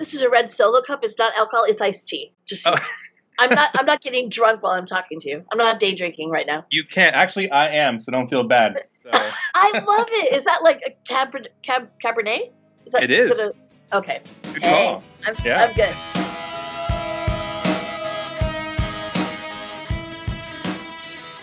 This is a red solo cup. It's not alcohol. It's iced tea. Just. Oh. I'm not. I'm not getting drunk while I'm talking to you. I'm not day drinking right now. You can't. Actually, I am. So don't feel bad. So. I love it. Is that like a cab, cab cabernet? Is that, it is. is a, okay. Good hey, call. I'm, yeah. I'm good.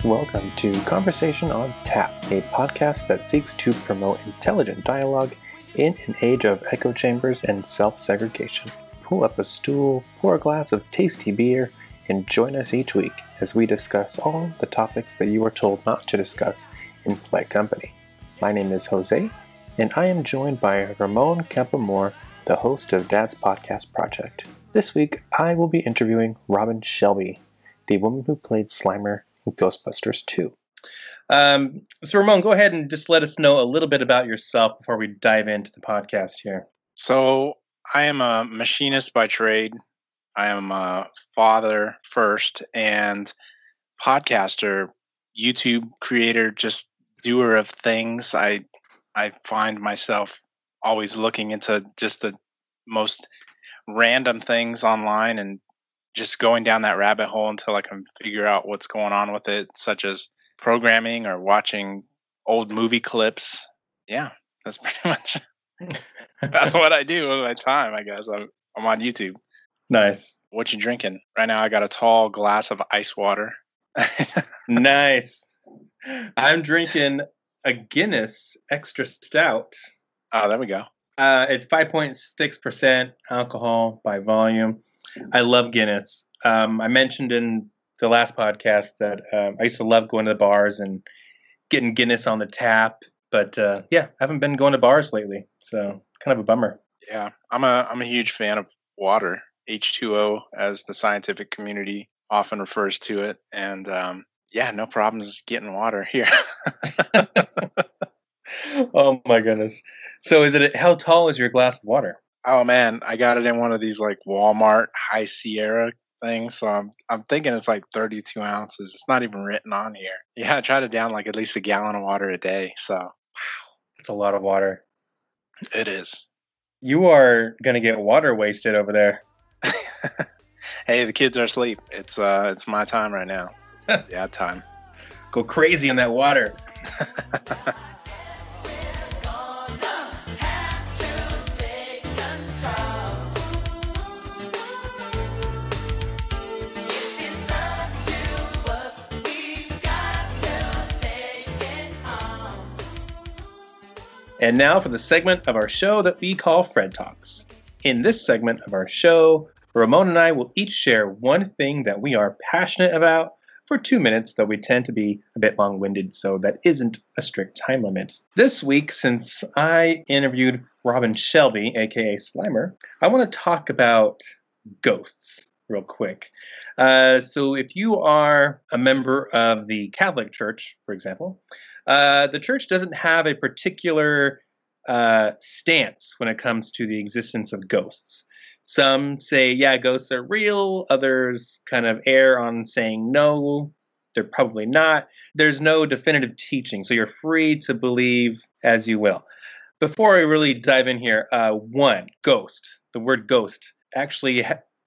Welcome to Conversation on Tap, a podcast that seeks to promote intelligent dialogue in an age of echo chambers and self segregation. Pull up a stool, pour a glass of tasty beer, and join us each week as we discuss all the topics that you are told not to discuss in polite company. My name is Jose, and I am joined by Ramon Campamor, the host of Dad's Podcast Project. This week, I will be interviewing Robin Shelby, the woman who played Slimer in Ghostbusters 2. Um, so, Ramon, go ahead and just let us know a little bit about yourself before we dive into the podcast here. So, I am a machinist by trade. I am a father first and podcaster, YouTube creator, just doer of things. I I find myself always looking into just the most random things online and just going down that rabbit hole until I can figure out what's going on with it, such as programming or watching old movie clips. Yeah, that's pretty much that's what I do with my time. I guess I'm I'm on YouTube. Nice. What you drinking right now? I got a tall glass of ice water. nice. I'm drinking a Guinness Extra Stout. Oh, there we go. Uh, it's 5.6% alcohol by volume. I love Guinness. Um, I mentioned in the last podcast that um, I used to love going to the bars and getting Guinness on the tap, but uh, yeah, I haven't been going to bars lately, so kind of a bummer. Yeah, I'm a I'm a huge fan of water, H2O, as the scientific community often refers to it, and um, yeah, no problems getting water here. oh my goodness! So, is it how tall is your glass of water? Oh man, I got it in one of these like Walmart High Sierra things. So I'm I'm thinking it's like 32 ounces. It's not even written on here. Yeah, I try to down like at least a gallon of water a day. So wow, that's a lot of water. It is. You are gonna get water wasted over there. hey, the kids are asleep. It's uh it's my time right now. yeah, time. Go crazy on that water. And now for the segment of our show that we call Fred Talks. In this segment of our show, Ramon and I will each share one thing that we are passionate about for two minutes, though we tend to be a bit long winded, so that isn't a strict time limit. This week, since I interviewed Robin Shelby, aka Slimer, I want to talk about ghosts real quick. Uh, so, if you are a member of the Catholic Church, for example, uh, the church doesn't have a particular uh, stance when it comes to the existence of ghosts. Some say, yeah, ghosts are real. Others kind of err on saying, no, they're probably not. There's no definitive teaching, so you're free to believe as you will. Before I really dive in here, uh, one, ghost, the word ghost actually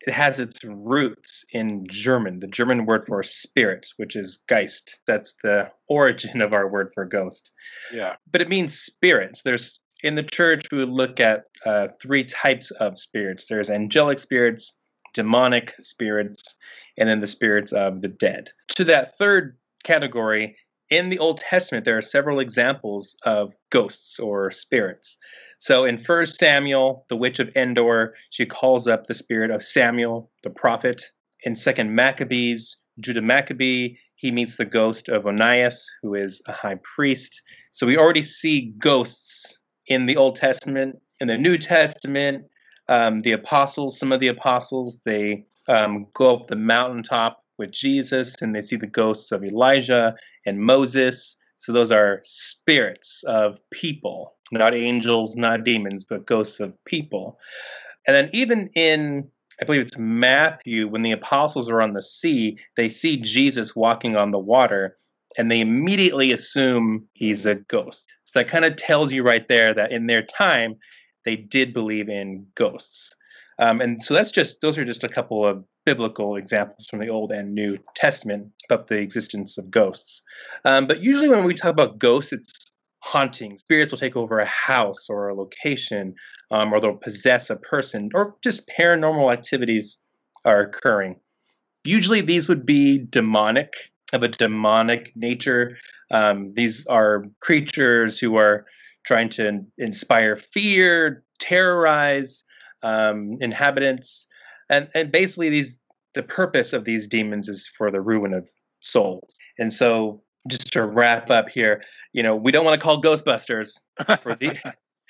it has its roots in German, the German word for spirit, which is Geist. That's the origin of our word for ghost. Yeah. But it means spirits. There's in the church we would look at uh, three types of spirits. There's angelic spirits, demonic spirits, and then the spirits of the dead. To that third category, in the Old Testament, there are several examples of ghosts or spirits. So in First Samuel, the witch of Endor, she calls up the spirit of Samuel, the prophet. In Second Maccabees, Judah Maccabee, he meets the ghost of Onias, who is a high priest. So we already see ghosts in the Old Testament. In the New Testament, um, the apostles, some of the apostles, they um, go up the mountaintop with Jesus and they see the ghosts of Elijah and Moses. So those are spirits of people, not angels, not demons, but ghosts of people. And then even in I believe it's Matthew, when the apostles are on the sea, they see Jesus walking on the water and they immediately assume he's a ghost. So that kind of tells you right there that in their time, they did believe in ghosts. Um, and so that's just those are just a couple of biblical examples from the Old and New Testament about the existence of ghosts. Um, but usually when we talk about ghosts, it's haunting. Spirits will take over a house or a location, um, or they'll possess a person, or just paranormal activities are occurring. Usually these would be demonic, of a demonic nature. Um, these are creatures who are trying to inspire fear, terrorize um, inhabitants, and and basically these the purpose of these demons is for the ruin of souls. And so, just to wrap up here, you know, we don't want to call Ghostbusters for the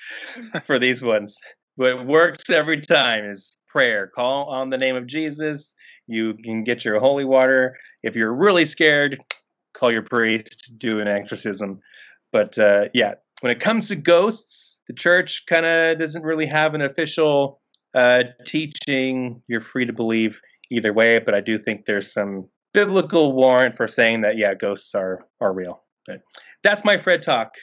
for these ones. What works every time is prayer. Call on the name of Jesus. You can get your holy water. If you're really scared, call your priest, do an exorcism. But uh, yeah, when it comes to ghosts, the church kind of doesn't really have an official uh, teaching. You're free to believe either way, but I do think there's some biblical warrant for saying that yeah, ghosts are are real. But that's my Fred talk.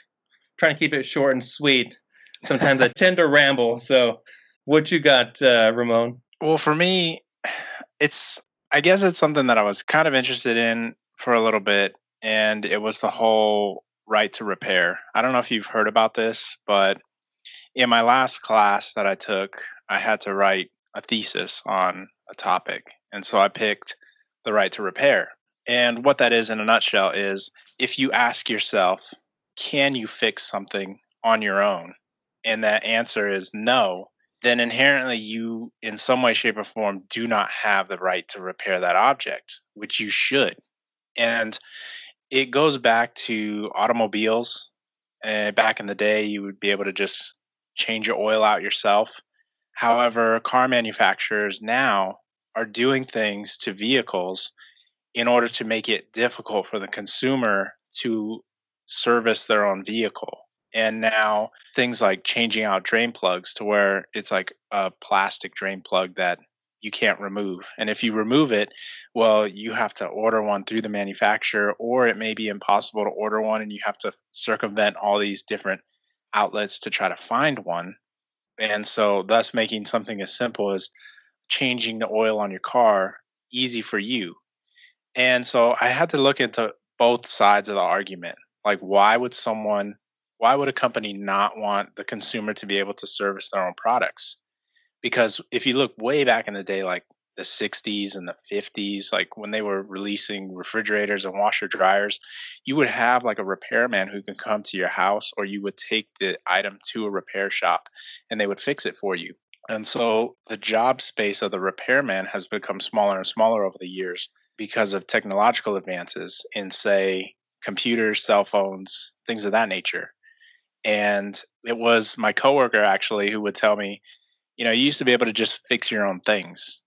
trying to keep it short and sweet. Sometimes I tend to ramble. So, what you got, uh, Ramon? Well, for me, it's I guess it's something that I was kind of interested in for a little bit, and it was the whole right to repair. I don't know if you've heard about this, but in my last class that I took, I had to write a thesis on a topic. And so I picked the right to repair. And what that is in a nutshell is if you ask yourself, can you fix something on your own? And that answer is no, then inherently you, in some way, shape, or form, do not have the right to repair that object, which you should. And it goes back to automobiles. Uh, back in the day, you would be able to just change your oil out yourself. However, car manufacturers now are doing things to vehicles in order to make it difficult for the consumer to service their own vehicle. And now things like changing out drain plugs to where it's like a plastic drain plug that you can't remove. And if you remove it, well, you have to order one through the manufacturer, or it may be impossible to order one and you have to circumvent all these different outlets to try to find one. And so, thus making something as simple as changing the oil on your car easy for you. And so, I had to look into both sides of the argument. Like, why would someone, why would a company not want the consumer to be able to service their own products? because if you look way back in the day like the 60s and the 50s like when they were releasing refrigerators and washer dryers you would have like a repairman who could come to your house or you would take the item to a repair shop and they would fix it for you and so the job space of the repairman has become smaller and smaller over the years because of technological advances in say computers cell phones things of that nature and it was my coworker actually who would tell me you know, you used to be able to just fix your own things.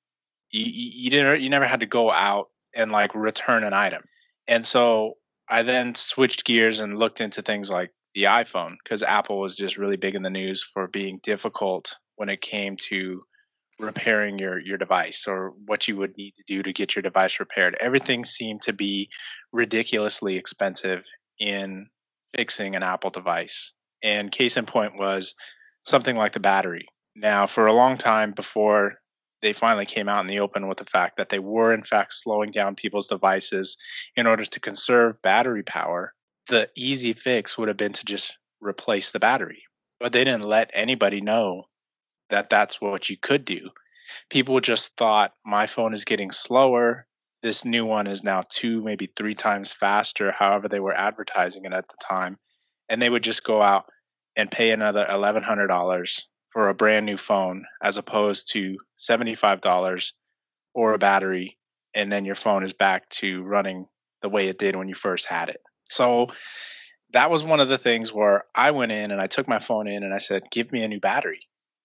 You, you, didn't, you never had to go out and like return an item. And so I then switched gears and looked into things like the iPhone because Apple was just really big in the news for being difficult when it came to repairing your your device or what you would need to do to get your device repaired. Everything seemed to be ridiculously expensive in fixing an Apple device. And case in point was something like the battery now for a long time before they finally came out in the open with the fact that they were in fact slowing down people's devices in order to conserve battery power. The easy fix would have been to just replace the battery. But they didn't let anybody know that that's what you could do. People just thought my phone is getting slower. This new one is now two maybe three times faster however they were advertising it at the time. And they would just go out and pay another $1100 for a brand new phone as opposed to $75 or a battery and then your phone is back to running the way it did when you first had it. So that was one of the things where I went in and I took my phone in and I said, "Give me a new battery."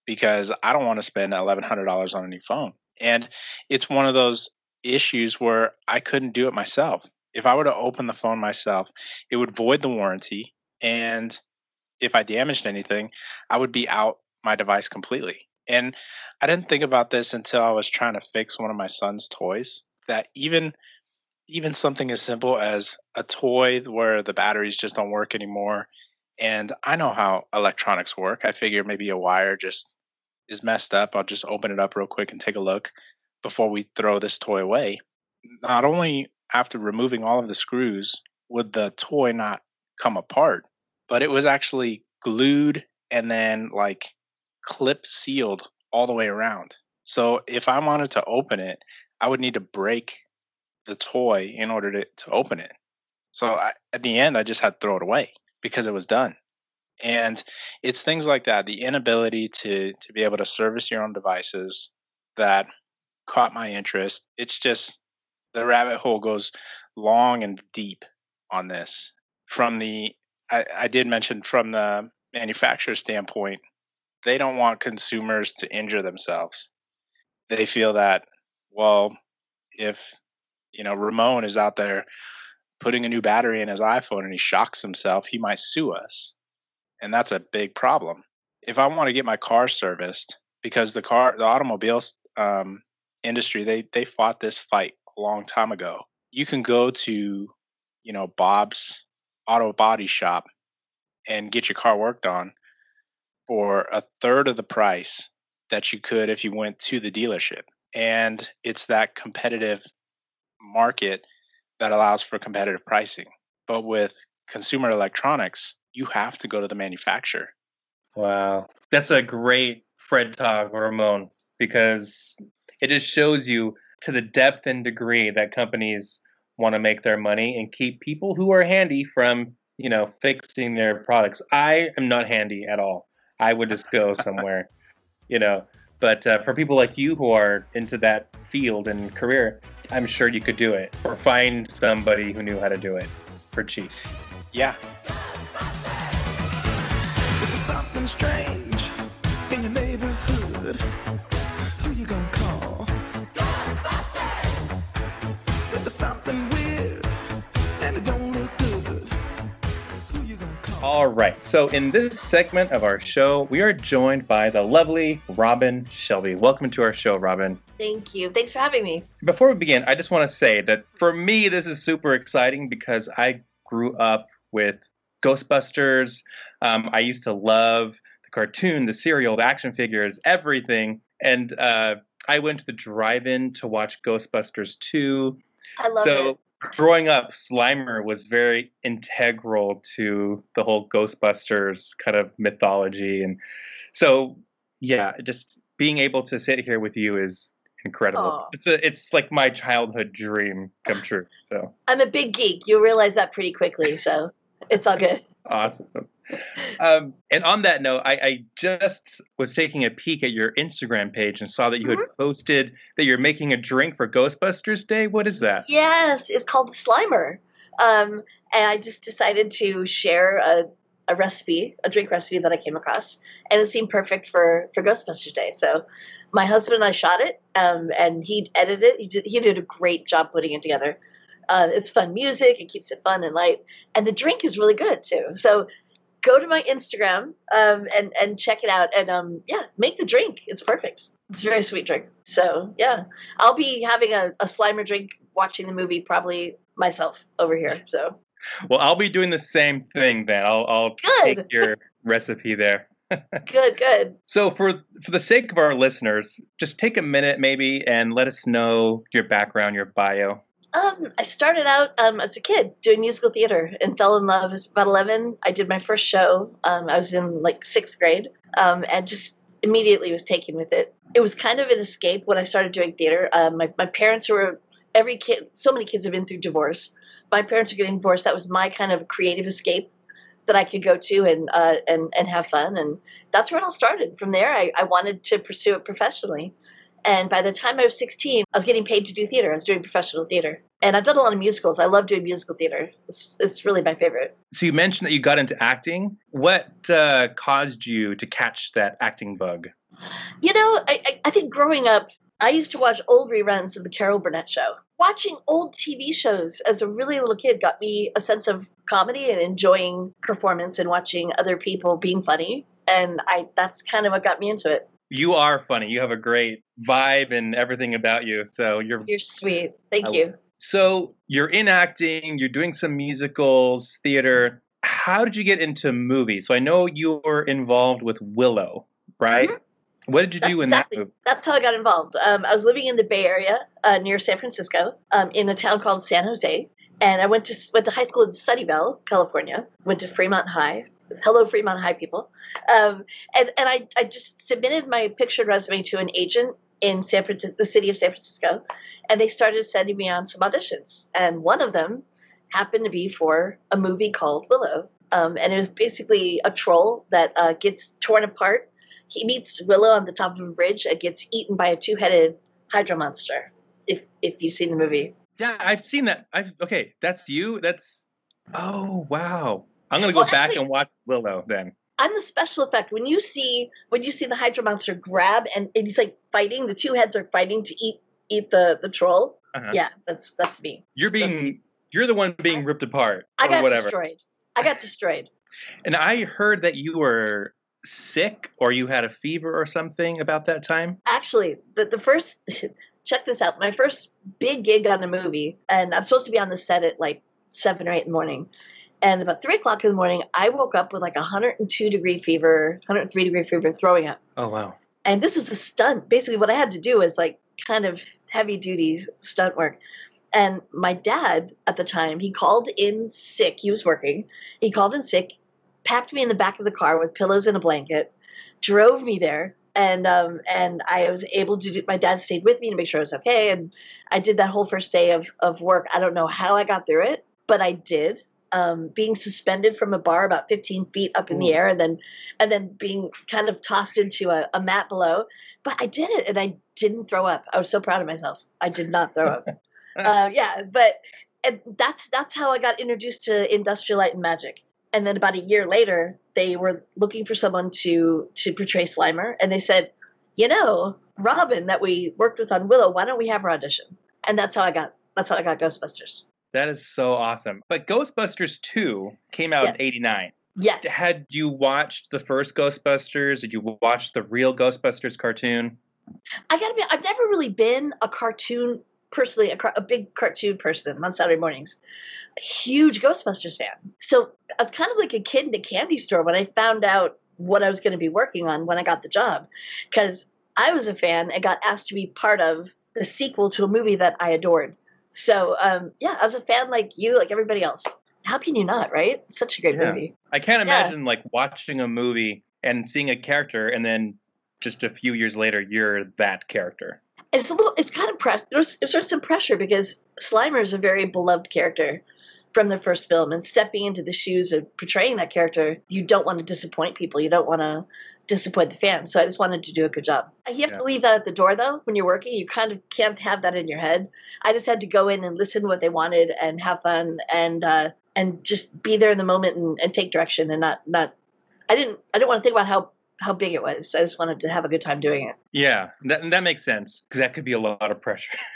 Because I don't want to spend $1100 on a new phone. And it's one of those issues where I couldn't do it myself. If I were to open the phone myself, it would void the warranty and if I damaged anything, I would be out my device completely. And I didn't think about this until I was trying to fix one of my son's toys. That even even something as simple as a toy where the batteries just don't work anymore. And I know how electronics work. I figure maybe a wire just is messed up. I'll just open it up real quick and take a look before we throw this toy away. Not only after removing all of the screws would the toy not come apart, but it was actually glued and then like clip sealed all the way around. So if I wanted to open it, I would need to break the toy in order to, to open it. So I, at the end, I just had to throw it away because it was done. And it's things like that, the inability to to be able to service your own devices that caught my interest. It's just the rabbit hole goes long and deep on this. From the I, I did mention from the manufacturer standpoint, they don't want consumers to injure themselves. They feel that, well, if you know Ramon is out there putting a new battery in his iPhone and he shocks himself, he might sue us and that's a big problem. If I want to get my car serviced, because the car, the automobile um, industry, they they fought this fight a long time ago. You can go to, you know, Bob's Auto Body Shop and get your car worked on for a third of the price that you could if you went to the dealership. And it's that competitive market that allows for competitive pricing. But with consumer electronics, you have to go to the manufacturer. Wow. That's a great Fred talk, Ramon, because it just shows you to the depth and degree that companies want to make their money and keep people who are handy from, you know, fixing their products. I am not handy at all. I would just go somewhere, you know. But uh, for people like you who are into that field and career, I'm sure you could do it or find somebody who knew how to do it for cheap. Yeah, All right. So in this segment of our show, we are joined by the lovely Robin Shelby. Welcome to our show, Robin. Thank you. Thanks for having me. Before we begin, I just want to say that for me, this is super exciting because I grew up with Ghostbusters. Um, I used to love the cartoon, the cereal, the action figures, everything. And uh, I went to the drive-in to watch Ghostbusters 2. I love so it. Growing up, Slimer was very integral to the whole Ghostbusters kind of mythology. And so, yeah, just being able to sit here with you is incredible. Aw. It's a, it's like my childhood dream come true. So I'm a big geek. You'll realize that pretty quickly, so it's all good. Awesome. Um, and on that note, I, I just was taking a peek at your Instagram page and saw that you had posted that you're making a drink for Ghostbusters Day. What is that? Yes, it's called the Slimer. Um, and I just decided to share a, a recipe, a drink recipe that I came across, and it seemed perfect for, for Ghostbusters Day. So my husband and I shot it, um, and he edited it. He did, he did a great job putting it together. Uh, it's fun music. It keeps it fun and light, and the drink is really good too. So go to my Instagram um, and and check it out, and um, yeah, make the drink. It's perfect. It's a very sweet drink. So yeah, I'll be having a, a Slimer drink, watching the movie probably myself over here. So Well, I'll be doing the same thing then. I'll, I'll Good. take your recipe there. good, good. So for for the sake of our listeners, just take a minute maybe and let us know your background, your bio. Um, I started out um, as a kid doing musical theater and fell in love. I was about 11. I did my first show. Um, I was in like sixth grade um, and just immediately was taken with it. It was kind of an escape when I started doing theater. Um, my, my parents were, every kid, so many kids have been through divorce. My parents are getting divorced. That was my kind of creative escape that I could go to and, uh, and, and have fun. And that's where it all started. From there, I, I wanted to pursue it professionally. And by the time I was 16, I was getting paid to do theater. I was doing professional theater. And I've done a lot of musicals. I love doing musical theater. It's, it's really my favorite. So you mentioned that you got into acting. What uh, caused you to catch that acting bug? You know, I, I, I think growing up, I used to watch old reruns of the Carol Burnett show. Watching old TV shows as a really little kid got me a sense of comedy and enjoying performance and watching other people being funny. And I that's kind of what got me into it. You are funny. You have a great vibe and everything about you. So you're You're sweet. Thank I- you. so you're in acting, you're doing some musicals, theater. How did you get into movies? So I know you were involved with Willow, right? What did you That's do in exactly- that movie? That's how I got involved. Um, I was living in the Bay Area uh, near San Francisco, um, in a town called San Jose, and I went to went to high school in Sunnyvale, California. Went to Fremont High. Hello, Fremont High people. Um, and and I, I just submitted my picture resume to an agent in San Francisco, the city of San Francisco, and they started sending me on some auditions. And one of them happened to be for a movie called Willow. Um, and it was basically a troll that uh, gets torn apart. He meets Willow on the top of a bridge and gets eaten by a two-headed hydra monster. If if you've seen the movie, Yeah, I've seen that. I've okay. That's you. That's oh wow. I'm gonna go Well, back actually- and watch Willow then. I'm the special effect. When you see when you see the hydra monster grab and, and he's like fighting, the two heads are fighting to eat eat the the troll. Uh-huh. Yeah, that's that's me. You're being you're the one being ripped apart I got whatever. destroyed. I got destroyed. And I heard that you were sick or you had a fever or something about that time. actually the, the first check this out my first big gig on the movie and i'm supposed to be on the set at like seven or eight in the morning and about three o'clock in the morning i woke up with like a 102 degree fever 103 degree fever throwing up. Oh wow. and this was a stunt. Basically what i had to do was like kind of heavy duty stunt work. And my dad at the time he called in sick. He was working. He called in sick packed me in the back of the car with pillows and a blanket drove me there and um and i was able to do my dad stayed with me to make sure i was okay. And i did that whole first day of of work. I don't know how i got through it but i did um, being suspended from a bar about 15 feet up in the air and then and then being kind of tossed into a, a mat below. But i did it and i didn't throw up. I was so proud of myself. I did not throw up. Uh, yeah but and that's that's how i got introduced to industrial light and magic. And then about a year later they were looking for someone to to portray slimer and they said you know robin that we worked with on willow why don't we have her audition? And that's how i got that's how i got ghostbusters That is so awesome. But Ghostbusters 2 came out Yes. in 89. yes Had you watched the first Ghostbusters? Did you watch the real Ghostbusters cartoon? I gotta be. I've never really been a cartoon personally, a, car, a big cartoon person on Saturday mornings. A huge Ghostbusters fan. So I was kind of like a kid in a candy store when I found out what I was going to be working on when I got the job, because I was a fan and got asked to be part of the sequel to a movie that I adored. So um, yeah, I was a fan like you, like everybody else. How can you not, right? It's such a great Yeah. movie. I can't Yeah. imagine like watching a movie and seeing a character and then just a few years later you're that character. it's a little it's kind of press there's, there's sort of some pressure because slimer is a very beloved character from the first film and stepping into the shoes of portraying that character you don't want to disappoint people you don't want to disappoint the fans so i just wanted to do a good job you have Yeah. to leave that at the door though when you're working you kind of can't have that in your head i just had to go in and listen to what they wanted and have fun and uh and just be there in the moment and, and take direction and not not i didn't i didn't want to think about how how big it was i just wanted to have a good time doing it Yeah, that, that makes sense because that could be a lot of pressure.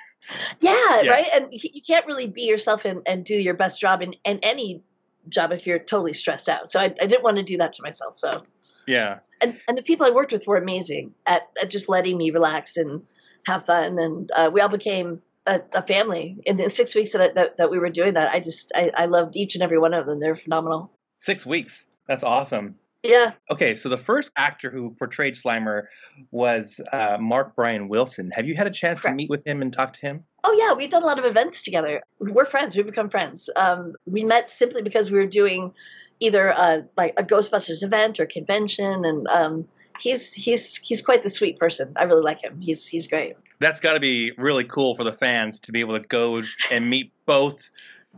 Yeah, Yeah. right. And you you can't really be yourself and, and do your best job in, in any job if you're totally stressed out. So I, I didn't want to do that to myself. So yeah. and and the people I worked with were amazing at, at just letting me relax and have fun. And uh, we all became a, a family in the six weeks that, I, that that we were doing that. I just I, I loved each and every one of them. They're phenomenal. Six weeks. That's awesome. Yeah. Okay, so the first actor who portrayed Slimer was uh, Mark Bryan Wilson. Have you had a chance to meet with him and talk to him? Oh yeah, we've done a lot of events together. We're friends. We've become friends. Um, we met simply because we were doing either a, like a Ghostbusters event or convention, and um, he's he's he's quite the sweet person. I really like him. He's he's great. That's got to be really cool for the fans to be able to go and meet both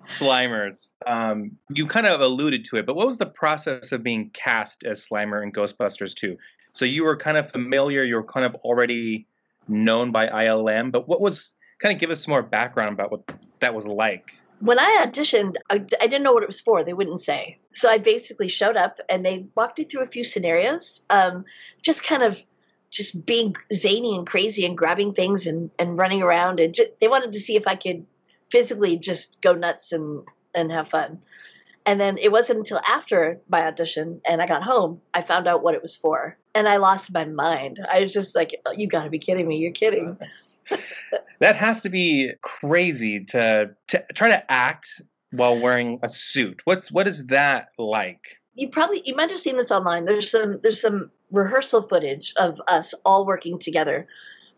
Slimers. Um, you kind of alluded to it, but what was the process of being cast as Slimer in Ghostbusters 2? So you were kind of familiar, you were kind of already known by ILM, but what was kind of give us some more background about what that was like? When I auditioned, I, I didn't know what it was for. They wouldn't say. So I basically showed up, and they walked me through a few scenarios, um, just kind of just being zany and crazy and grabbing things and, and running around. And ju- they wanted to see if I could physically just go nuts and, and have fun. And then it wasn't until after my audition and I got home, I found out what it was for. And I lost my mind. I was just like, "Oh, you got to be kidding me. You're kidding. That has to be crazy to to try to act while wearing a suit. What's what is that like? you probably you might have seen this online. There's some there's some rehearsal footage of us all working together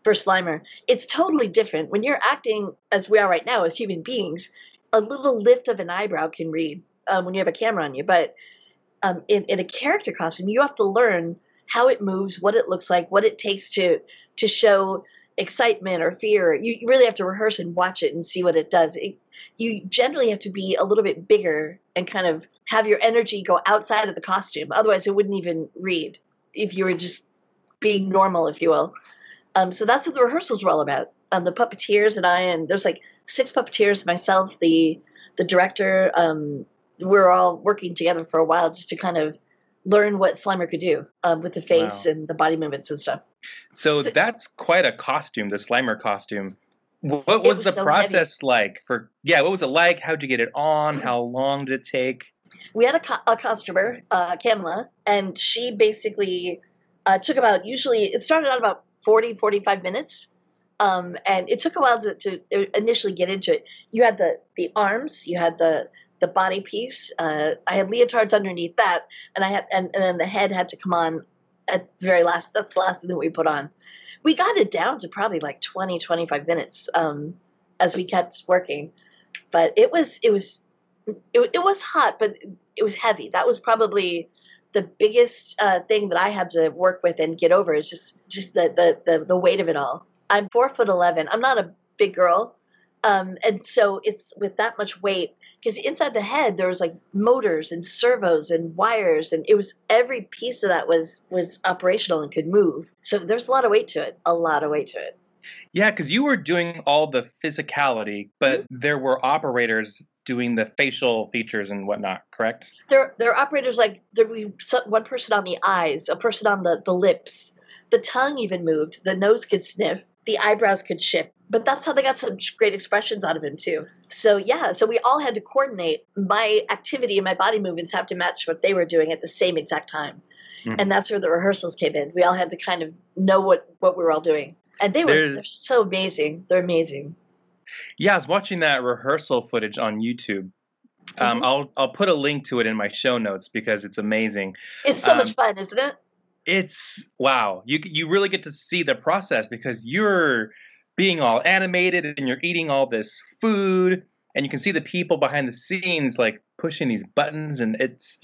for Slimer, it's totally different. When you're acting as we are right now as human beings, a little lift of an eyebrow can read um, when you have a camera on you. But um, in, in a character costume, you have to learn how it moves, what it looks like, what it takes to to show excitement or fear. You, really have to rehearse and watch it and see what it does. It, you generally have to be a little bit bigger and kind of have your energy go outside of the costume. Otherwise, it wouldn't even read if you were just being normal, if you will. Um, so that's what the rehearsals were all about. Um, the puppeteers and I, and there's like six puppeteers, myself, the the director. Um, we're all working together for a while just to kind of learn what Slimer could do um, with the face Wow. and the body movements and stuff. So So- that's quite a costume, the Slimer costume. What was, was the so process like for? Yeah, what was it like? How'd you get it on? How long did it take? we had a, co- a costumer, uh, Kamala, and she basically uh, took about, usually, it started out about 40, 45 minutes. Um, and it took a while to, to initially get into it. You had the, the arms, you had the, the body piece. Uh, I had leotards underneath that, and I had, and, and then the head had to come on at the very last. That's the last thing that we put on. We got it down to probably like 20, 25 minutes um, as we kept working, but it was, it was, it, it was hot, but it was heavy. That was probably the biggest uh, thing that I had to work with and get over. Is just just the, the the the weight of it all. I'm four foot eleven. I'm not a big girl, um, and so it's with that much weight. Because inside the head there was like motors and servos and wires, and it was every piece of that was was operational and could move. So there's a lot of weight to it. A lot of weight to it. Yeah, because you were doing all the physicality, but Mm-hmm. there were operators doing the facial features and whatnot. Correct? there there are operators like there we one person on the eyes, a person on the the lips, the tongue even moved, the nose could sniff, the eyebrows could shift. But that's how they got such great expressions out of him too. So yeah, so we all had to coordinate. My activity and my body movements have to match what they were doing at the same exact time, Mhm. and that's where the rehearsals came in. We all had to kind of know what what we were all doing, and they were There- they're so amazing. They're amazing. Yeah, I was watching that rehearsal footage on YouTube. Um, Mhm. I'll I'll put a link to it in my show notes because it's amazing. It's so Um, much fun, isn't it? It's wow. You you really get to see the process because you're being all animated and you're eating all this food and you can see the people behind the scenes like pushing these buttons and it's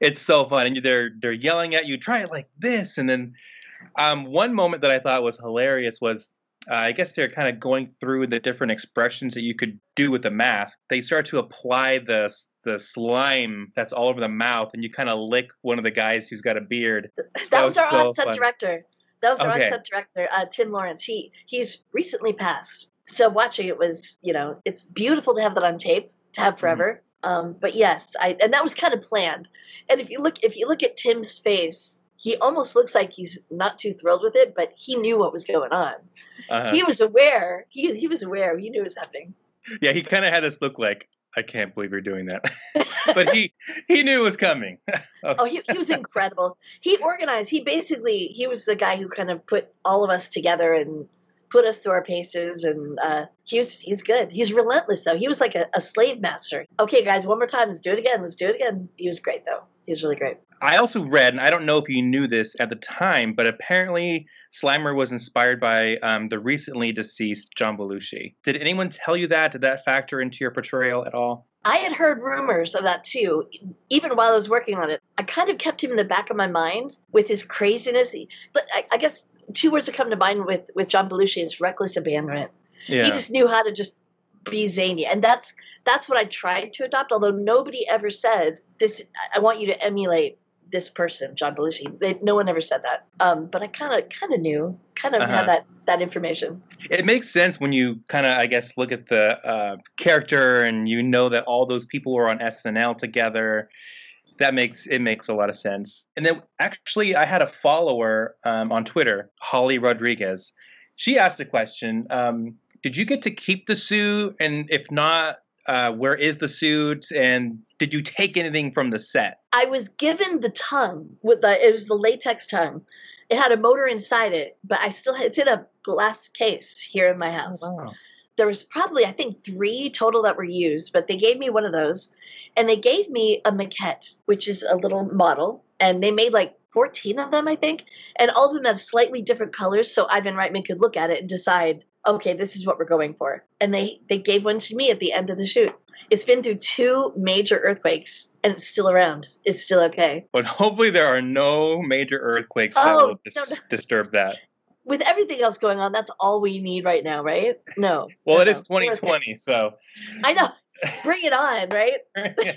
it's so fun and they're they're yelling at you try it like this and then um, one moment that I thought was hilarious was uh, I guess they're kind of going through the different expressions that you could do with the mask. They start to apply the the slime that's all over the mouth, and you kind of lick one of the guys who's got a beard. that, was, was our so on-set fun. director. That was our Okay. on-set director, uh, Tim Lawrence. He he's recently passed. So watching it was, you know, it's beautiful to have that on tape to Mm-hmm. have forever. Um, but yes, I and that was kind of planned. And if you look if you look at Tim's face, he almost looks like he's not too thrilled with it, but he knew what was going on. Uh, He was aware. He he was aware. He knew it was happening. yeah, he kind of had this look like I can't believe you're doing that, but he he knew it was coming. Oh, he, he was incredible. He organized. He basically he was the guy who kind of put all of us together and put us through our paces. And uh, he was he's good. He's relentless though. He was like a, a slave master. Okay, guys, one more time. Let's do it again. Let's do it again. He was great though. He was really great. I also read, and I don't know if you knew this at the time, but apparently Slimer was inspired by um, the recently deceased John Belushi. Did anyone tell you that? Did that factor into your portrayal at all? I had heard rumors of that too, even while I was working on it. I kind of kept him in the back of my mind with his craziness. But I, I guess two words that come to mind with with John Belushi is reckless abandonment. Yeah. he just knew how to just be zany and that's that's what i tried to adopt although nobody ever said this i want you to emulate this person john belushi they, no one ever said that um, but i kind of kind of knew kind of Uh-huh. had that that information it makes sense when you kind of, I guess, look at the uh, character and you know that all those people were on SNL together. That makes it makes a lot of sense. And then actually, I had a follower um, on Twitter, Holly Rodriguez. She asked a question: um, Did you get to keep the suit? And if not, uh, where is the suit? And did you take anything from the set? i was given the tongue with the it was the latex tongue it had a motor inside it but i still it's in a glass case here in my house there was probably I think three total that were used, but they gave me one of those, and they gave me a maquette, which is a little model, and they made like 14 of them, I think, and all of them had slightly different colors, so Ivan Reitman could look at it and decide, okay, this is what we're going for. And they they gave one to me at the end of the shoot. It's been through two major earthquakes, and it's still around. It's still okay. But hopefully there are no major earthquakes that Oh, will dis- no, no. disturb that. With everything else going on, that's all we need right now, right? No. Well, no, it is no. We're 2020, so I know. Bring it on, right? Yeah,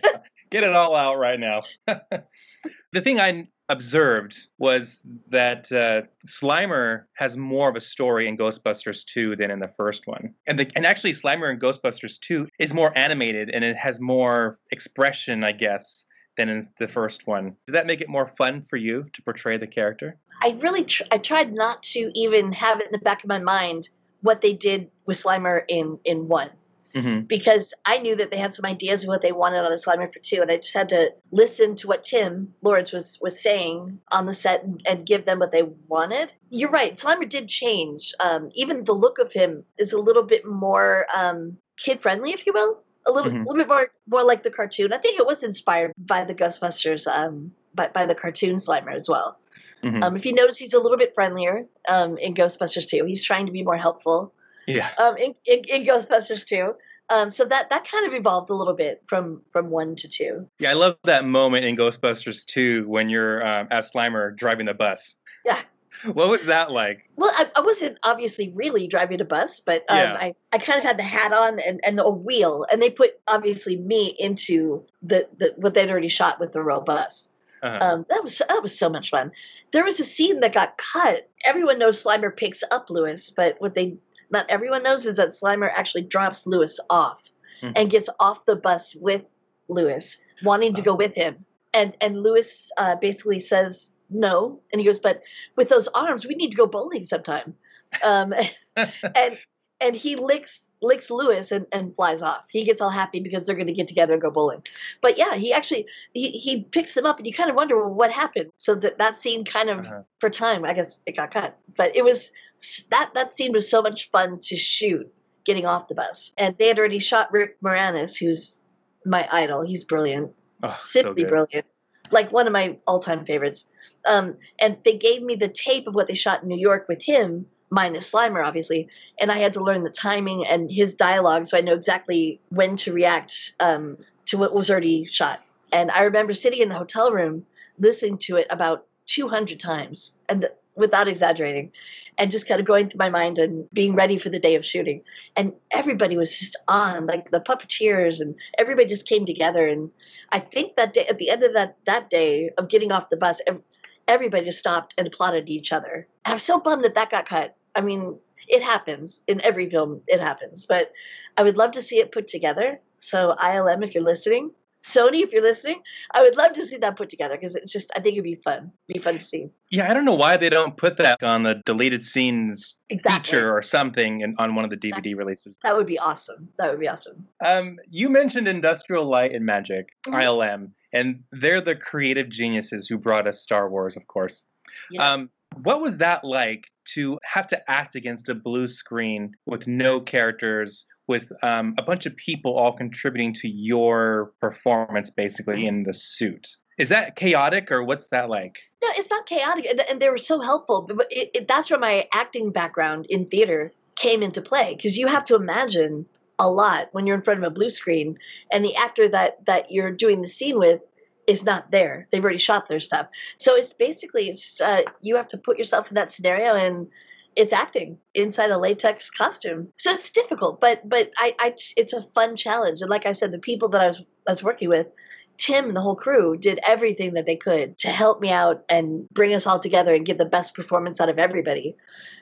get it all out right now. the thing I observed was that uh, Slimer has more of a story in Ghostbusters 2 than in the first one. And the, and actually Slimer in Ghostbusters 2 is more animated and it has more expression, I guess, than in the first one. Did that make it more fun for you to portray the character? I really tr- I tried not to even have it in the back of my mind what they did with Slimer in in 1 mm-hmm. because I knew that they had some ideas of what they wanted on Assignment for Two, and I just had to listen to what Tim Lawrence was was saying on the set and, and give them what they wanted. You're right, Slimer did change. Um, even the look of him is a little bit more um, kid friendly, if you will. A little, mm-hmm. little bit more, more like the cartoon. I think it was inspired by the Ghostbusters, um, by, by the cartoon Slimer as well. Mm-hmm. Um, if you notice, he's a little bit friendlier um, in Ghostbusters two. He's trying to be more helpful yeah. um, in, in, in Ghostbusters 2. Um, so that that kind of evolved a little bit from from one to two. Yeah, I love that moment in Ghostbusters 2 when you're um, as Slimer driving the bus. Yeah. What was that like? Well, I, I wasn't obviously really driving a bus, but um, Yeah. I, I kind of had the hat on and, and a wheel, and they put obviously me into the, the what they'd already shot with the real bus. Uh-huh. Um, that was that was so much fun. There was a scene that got cut. Everyone knows Slimer picks up Lewis, but what they not everyone knows is that Slimer actually drops Lewis off Mhm. and gets off the bus with Lewis, wanting to go Oh. with him. And and Lewis uh, basically says no, and he goes, "But with those arms, we need to go bowling sometime." Um, and and he licks licks Lewis and, and flies off. He gets all happy because they're going to get together and go bowling. But yeah, he actually he, he picks them up, and you kind of wonder well, what happened. So that that scene kind of Uh-huh. for time, I guess it got cut. But it was that that scene was so much fun to shoot getting off the bus, and they had already shot Rick Moranis, who's my idol. He's brilliant Oh, simply good. brilliant. Like one of my all-time favorites. Um, and they gave me the tape of what they shot in New York with him, minus Slimer, obviously. And I had to learn the timing and his dialogue, so I know exactly when to react um, to what was already shot. And I remember sitting in the hotel room listening to it about 200 times, and without exaggerating, and just kind of going through my mind and being ready for the day of shooting. And everybody was just on, like the puppeteers, and everybody just came together. And I think that day, at the end of that that day of getting off the bus, everybody just stopped and applauded each other. I'm so bummed that that got cut. I mean, it happens in every film. It happens, but I would love to see it put together. So ILM, if you're listening, Sony, if you're listening, I would love to see that put together because it's just I think it'd be fun. Be fun to see. Yeah, I don't know why they don't put that on the deleted scenes Exactly. feature or something in, on one of the DVD Exactly. releases. That would be awesome. That would be awesome. Um, you mentioned Industrial Light and Magic, Mhm. ILM, and they're the creative geniuses who brought us Star Wars, of course. Yes. Um, what was that like to have to act against a blue screen with no characters, with um, a bunch of people all contributing to your performance, basically in the suit? Is that chaotic, or what's that like? No, it's not chaotic, and, they were so helpful. But it, it, that's where my acting background in theater came into play because you have to imagine a lot when you're in front of a blue screen, and the actor that that you're doing the scene with is not there. They've already shot their stuff, so it's basically it's just, uh, you have to put yourself in that scenario and. It's acting inside a latex costume, so it's difficult. But but I, I it's a fun challenge, and like I said, the people that I was I was working with, Tim and the whole crew did everything that they could to help me out and bring us all together and give the best performance out of everybody.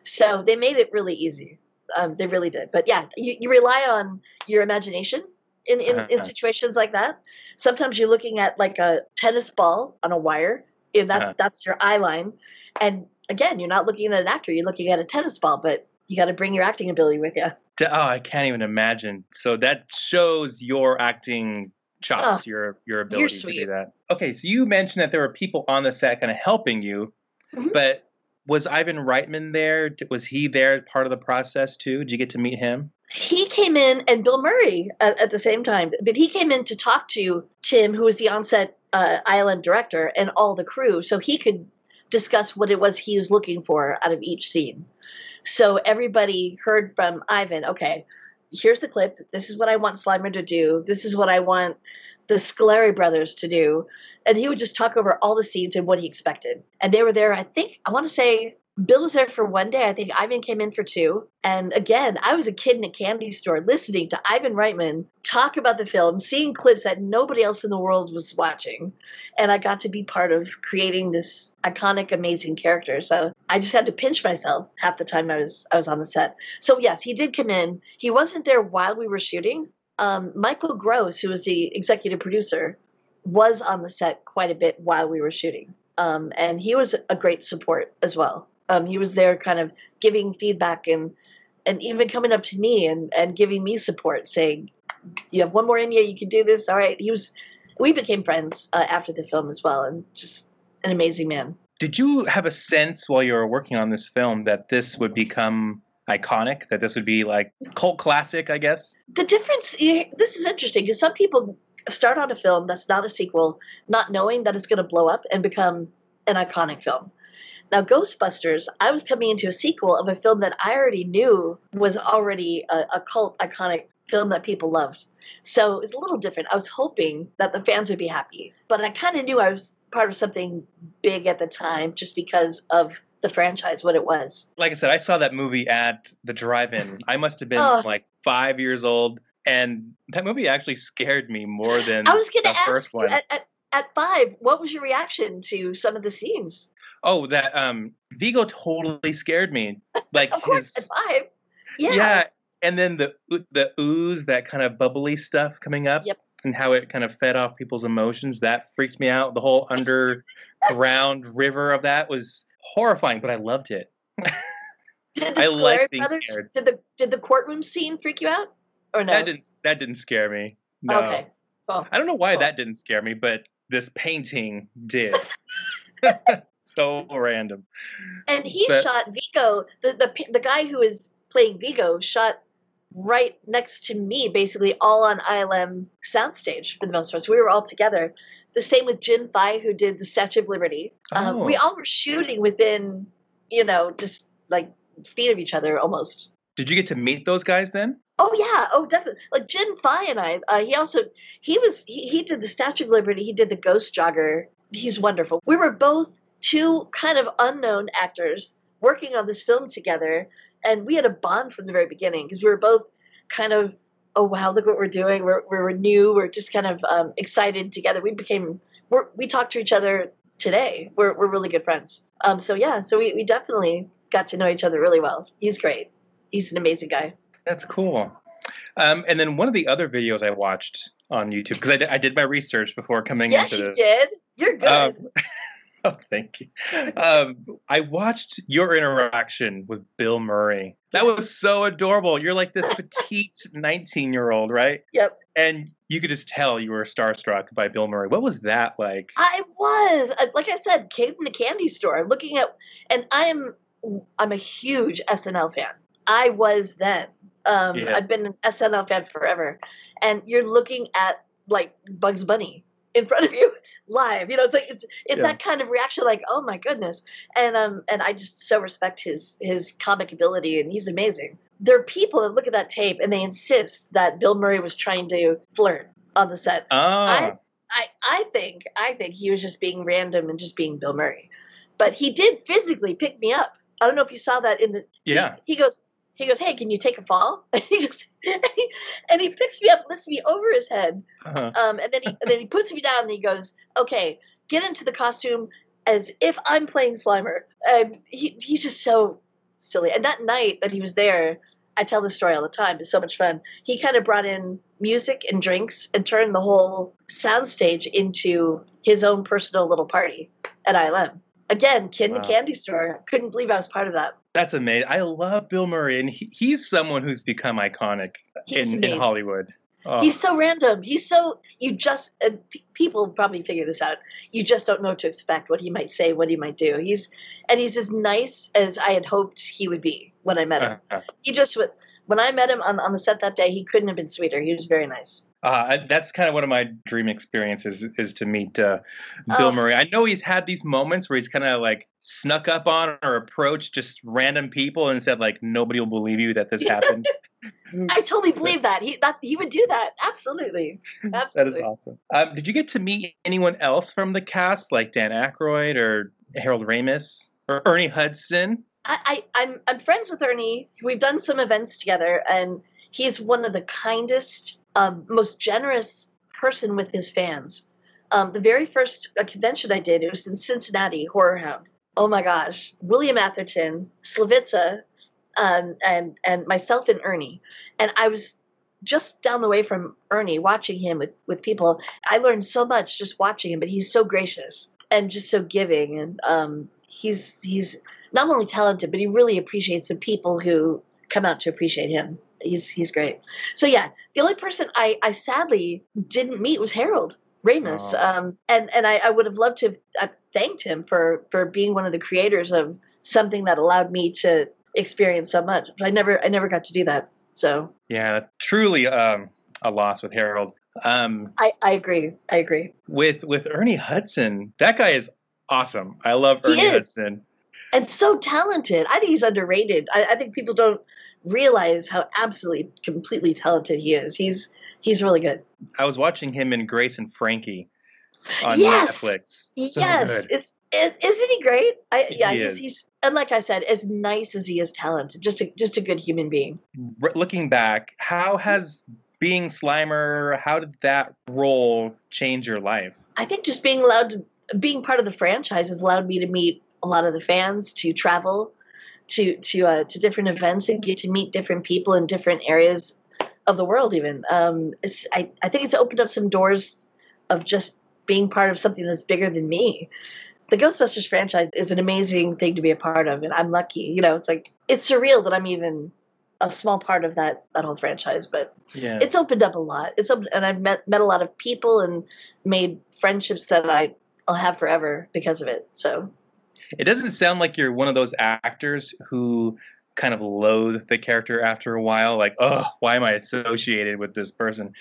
So they made it really easy. Um, they really did. But yeah, you, you rely on your imagination in, in, in Uh-huh. situations like that. Sometimes you're looking at like a tennis ball on a wire, and that's Uh-huh. that's your eye line. And again, you're not looking at an actor, you're looking at a tennis ball, but you got to bring your acting ability with you. Oh, I can't even imagine. So that shows your acting chops, your your ability to do that. Okay, so you mentioned that there were people on the set kind of helping you, Mhm. but was Ivan Reitman there? Was he there part of the process too? Did you get to meet him? He came in and Bill Murray at, at the same time, but he came in to talk to Tim, who was the onset uh, island director and all the crew, so he could discuss what it was he was looking for out of each scene. So everybody heard from Ivan, okay, here's the clip. This is what I want Slimer to do. This is what I want the Scolari brothers to do. And he would just talk over all the scenes and what he expected. And they were there, I think, I want to say Bill was there for one day. I think Ivan came in for two. And again, I was a kid in a candy store listening to Ivan Reitman talk about the film, seeing clips that nobody else in the world was watching. And I got to be part of creating this iconic, amazing character. So I just had to pinch myself half the time I was I was on the set. So yes, he did come in. He wasn't there while we were shooting. Um, Michael Gross, who was the executive producer, was on the set quite a bit while we were shooting. Um, and he was a great support as well. Um, he was there kind of giving feedback and and even coming up to me and, and giving me support, saying, You have one more in you, you can do this. All right. He was we became friends uh, after the film as well, and just an amazing man. Did you have a sense while you were working on this film that this would become iconic? That this would be like cult classic, I guess? The difference this is interesting because some people start on a film that's not a sequel, not knowing that it's going to blow up and become an iconic film. Now, Ghostbusters, I was coming into a sequel of a film that I already knew was already a, a cult iconic film that people loved. So it was a little different. I was hoping that the fans would be happy, but I kind of knew I was part of something big at the time just because of the franchise, what it was. Like I said, I saw that movie at the drive-in. I must have been Oh. like five years old, and that movie actually scared me more than I was going the to ask first one. at, at, at five, what was your reaction to some of the scenes? Oh, that um, Vigo totally scared me. Like his, five. Yeah. yeah, and then the the ooze, that kind of bubbly stuff coming up, Yep. and how it kind of fed off people's emotions. That freaked me out. The whole underground river of that was horrifying, but I loved it. Did the I like being brothers? scared. Did the did the courtroom scene freak you out, or no? That didn't that didn't scare me. No. Okay. Cool. I don't know why Cool. that didn't scare me, but this painting did. So random. And he But- shot Vigo. The the the guy who is playing Vigo shot right next to me, basically all on ILM soundstage for the most part. So we were all together. The same with Jim Thai, who did the Statue of Liberty. Um, we Oh. all were shooting within, you know, just like feet of each other almost. Did you get to meet those guys then? Oh yeah, oh definitely. Like Jim Thai and I, uh, he also he was he, he did the Statue of Liberty. He did the Ghost Jogger. He's wonderful. We were both two kind of unknown actors working on this film together, and we had a bond from the very beginning because we were both kind of oh wow look what we're doing. We're we're new. We're just kind of um, excited together. We became we're, we talk to each other today. We're we're really good friends. Um, so yeah, so we, we definitely got to know each other really well. He's great. He's an amazing guy. That's cool. Um, and then one of the other videos I watched on YouTube because I, did- I did my research before coming Yes, into you this. did. You're good. Um, oh, thank you. Um, I watched your interaction with Bill Murray. That was so adorable. You're like this petite 19 year old, right? Yep. And you could just tell you were starstruck by Bill Murray. What was that like? I was Uh, like I said, came in the candy store looking at, and I am I'm a huge SNL fan. I was then. Um, Yeah. I've been an SNL fan forever, and you're looking at like Bugs Bunny in front of you live. You know, it's like it's it's Yeah. that kind of reaction, like oh my goodness, and um and I just so respect his his comic ability, and he's amazing. There are people that look at that tape and they insist that Bill Murray was trying to flirt on the set. Ah, I, I think I think he was just being random and just being Bill Murray. But he did physically pick me up. I don't know if you saw that in the he- yeah. He, goes he goes, Hey, can you take a fall? And he just and he, and he picks me up, lifts me over his head, Uh-huh. um, and then he and then he puts me down and he goes, Okay, get into the costume as if I'm playing Slimer. And he he's just so silly. And that night that he was there, I tell this story all the time. It's so much fun. He kind of brought in music and drinks and turned the whole soundstage into his own personal little party at ILM. Again, kid in Wow. the candy store. Couldn't believe I was part of that. That's amazing. I love Bill Murray, and he, he's someone who's become iconic in, in. Hollywood. Oh, He's so random. He's so you just and p- people probably figure this out. You just don't know what to expect. What he might say, what he might do. He's and he's as nice as I had hoped he would be when I met him. uh-huh. He just when I met him on on the set that day, he couldn't have been sweeter. He was very nice. Uh, that's kind of one of my dream experiences is to meet uh, Bill Oh. Murray. I know he's had these moments where he's kind of like snuck up on or approached just random people and said like nobody will believe you that this happened. I totally believe that. He that he would do that. Absolutely. that Absolutely. is awesome. Um, did you get to meet anyone else from the cast like Dan Aykroyd or Harold Ramis or Ernie Hudson? I, I, I'm I'm friends with Ernie. We've done some events together, and he's one of the kindest, um, most generous person with his fans. Um, the very first uh, convention I did, it was in Cincinnati, Horror Hound. Oh my gosh, William Atherton, Slavitza, um, and and myself and Ernie, and I was just down the way from Ernie, watching him with with people. I learned so much just watching him, but he's so gracious and just so giving, and um, he's he's not only talented, but he really appreciates the people who come out to appreciate him. He's he's great. So yeah, the only person I, I sadly didn't meet was Harold Ramis, Oh. um, and and I, I would have loved to have uh, thanked him for for being one of the creators of something that allowed me to experience so much. But I never I never got to do that. So Yeah, truly um, a loss with Harold. Um, I, I agree. I agree. with with Ernie Hudson, that guy is awesome. I love Ernie. Hudson. and so talented. I think he's underrated. I, I think people don't realize how absolutely completely talented he is. He's he's really good. I was watching him in Grace and Frankie on Yes! Netflix. So yes, good. it's is, isn't he great? I yeah, He he's, is. he's and like I said, as nice as he is talented, just a just a good human being. R- looking back, how has being Slimer, how did that role change your life? I think just being allowed to being part of the franchise has allowed me to meet a lot of the fans, to travel to to uh, to different events and get to meet different people in different areas of the world. Even um, it's I, I think it's opened up some doors of just being part of something that's bigger than me. The Ghostbusters franchise is an amazing thing to be a part of, and I'm lucky. You know, it's like it's surreal that I'm even a small part of that that whole franchise, but Yeah. it's opened up a lot. It's opened, and I've met met a lot of people and made friendships that I I'll have forever because of it. So It doesn't sound like you're one of those actors who kind of loathe the character after a while, like, oh, why am I associated with this person?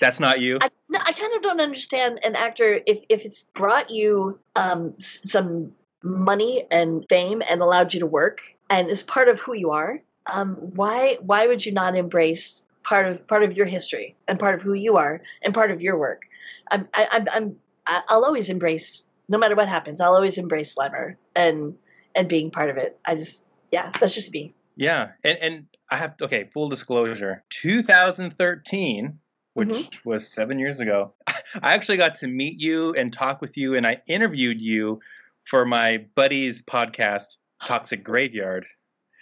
That's not you. I no, I kind of don't understand an actor if if it's brought you um some money and fame and allowed you to work and is part of who you are. Um, why why would you not embrace part of part of your history and part of who you are and part of your work? I'm I, I'm I'm I'll always embrace no matter what happens. I'll always embrace Slimer and and being part of it. I just yeah, that's just me. Yeah, and and I have okay. Full disclosure: 2013, which Mm-hmm. was seven years ago. I actually got to meet you and talk with you, and I interviewed you for my buddy's podcast, Toxic Graveyard.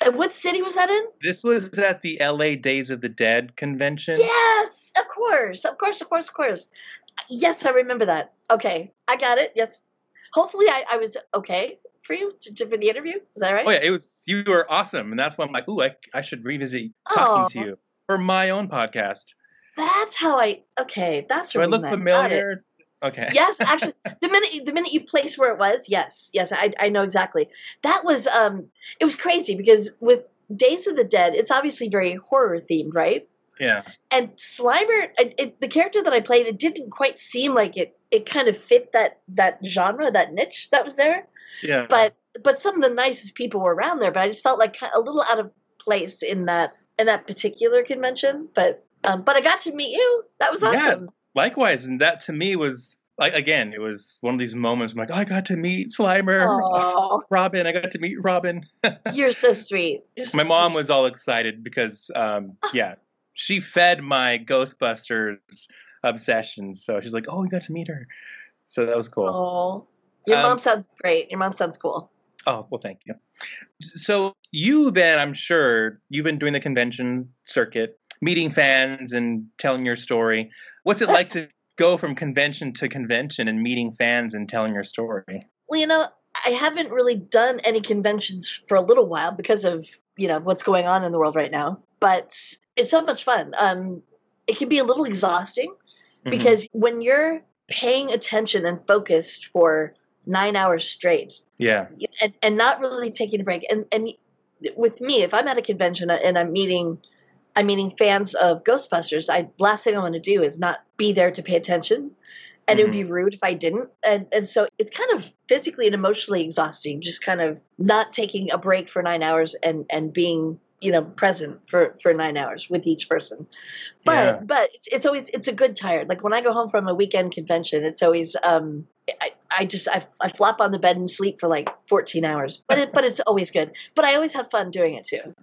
And what city was that in? This was at the LA Days of the Dead convention. Yes, of course, of course, of course, of course. Yes, I remember that. Okay, I got it. Yes, hopefully I, I was okay for you to, to, for the interview. Is that right? Oh yeah, it was you were awesome, and that's why I'm like, ooh, I, I should revisit talking to you for my own podcast. That's how I. Okay, that's Do I look met. Got it. familiar? Okay. yes, actually, the minute you- the minute you place where it was, yes, yes, I I know exactly. That was um, it was crazy because with Days of the Dead, it's obviously very horror themed, right? Yeah. And Slimer, it, it, the character that I played, it didn't quite seem like it. It kind of fit that that genre, that niche that was there. Yeah. But but some of the nicest people were around there. But I just felt like a little out of place in that in that particular convention. But um, but I got to meet you. That was awesome. Yeah. likewise and that to me was like again it was one of these moments I'm like oh, i got to meet slimer Oh, robin i got to meet robin you're so sweet. You're so- my mom you're was all excited because um yeah she fed my ghostbusters obsession so she's like oh we got to meet her. So that was cool. Oh, your Um, mom sounds great. Your mom sounds cool. oh well thank you. So you then i'm sure you've been doing the convention circuit meeting fans and telling your story. What's it like to go from convention to convention and meeting fans and telling your story? Well, you know, I haven't really done any conventions for a little while because of you know what's going on in the world right now. But it's so much fun. Um, it can be a little exhausting Mhm. because when you're paying attention and focused for nine hours straight yeah and, and not really taking a break and and with me if i'm at a convention and i'm meeting I'm meeting fans of Ghostbusters, I last thing I want to do is not be there to pay attention. And it would be rude if I didn't. And and so it's kind of physically and emotionally exhausting, just kind of not taking a break for nine hours and and being you know present for for nine hours with each person. But Yeah. but it's, it's always it's a good tired. Like when i go home from a weekend convention it's always um i, I just I, I flop on the bed and sleep for like 14 hours. But it but it's always good. But i always have fun doing it too.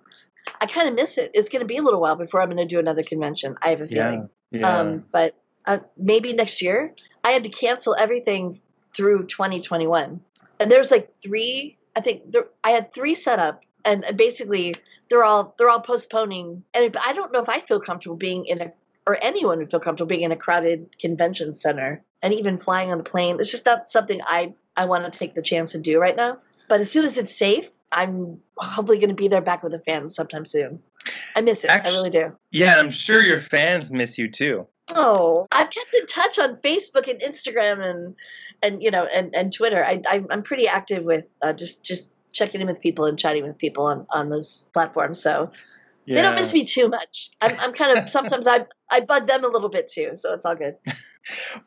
I kind of miss it. It's going to be a little while before i'm going to do another convention i have a feeling. Yeah. Yeah. um but uh, maybe next year i had to cancel everything through 2021 and there's like three i think there, i had three set up and and basically they're all they're all postponing. And if, i don't know if i feel comfortable being in a or anyone would feel comfortable being in a crowded convention center and even flying on a plane. It's just not something i i want to take the chance to do right now. But as soon as it's safe i'm hopefully going to be there back with the fans sometime soon. I miss it. I really do. Yeah, and I'm sure your fans miss you too. Oh, I've kept in touch on Facebook and Instagram and and you know and, and Twitter. I, I I'm pretty active with uh, just just checking in with people and chatting with people on on those platforms. So Yeah. they don't miss me too much. I'm I'm kind of sometimes I I bug them a little bit too. So it's all good.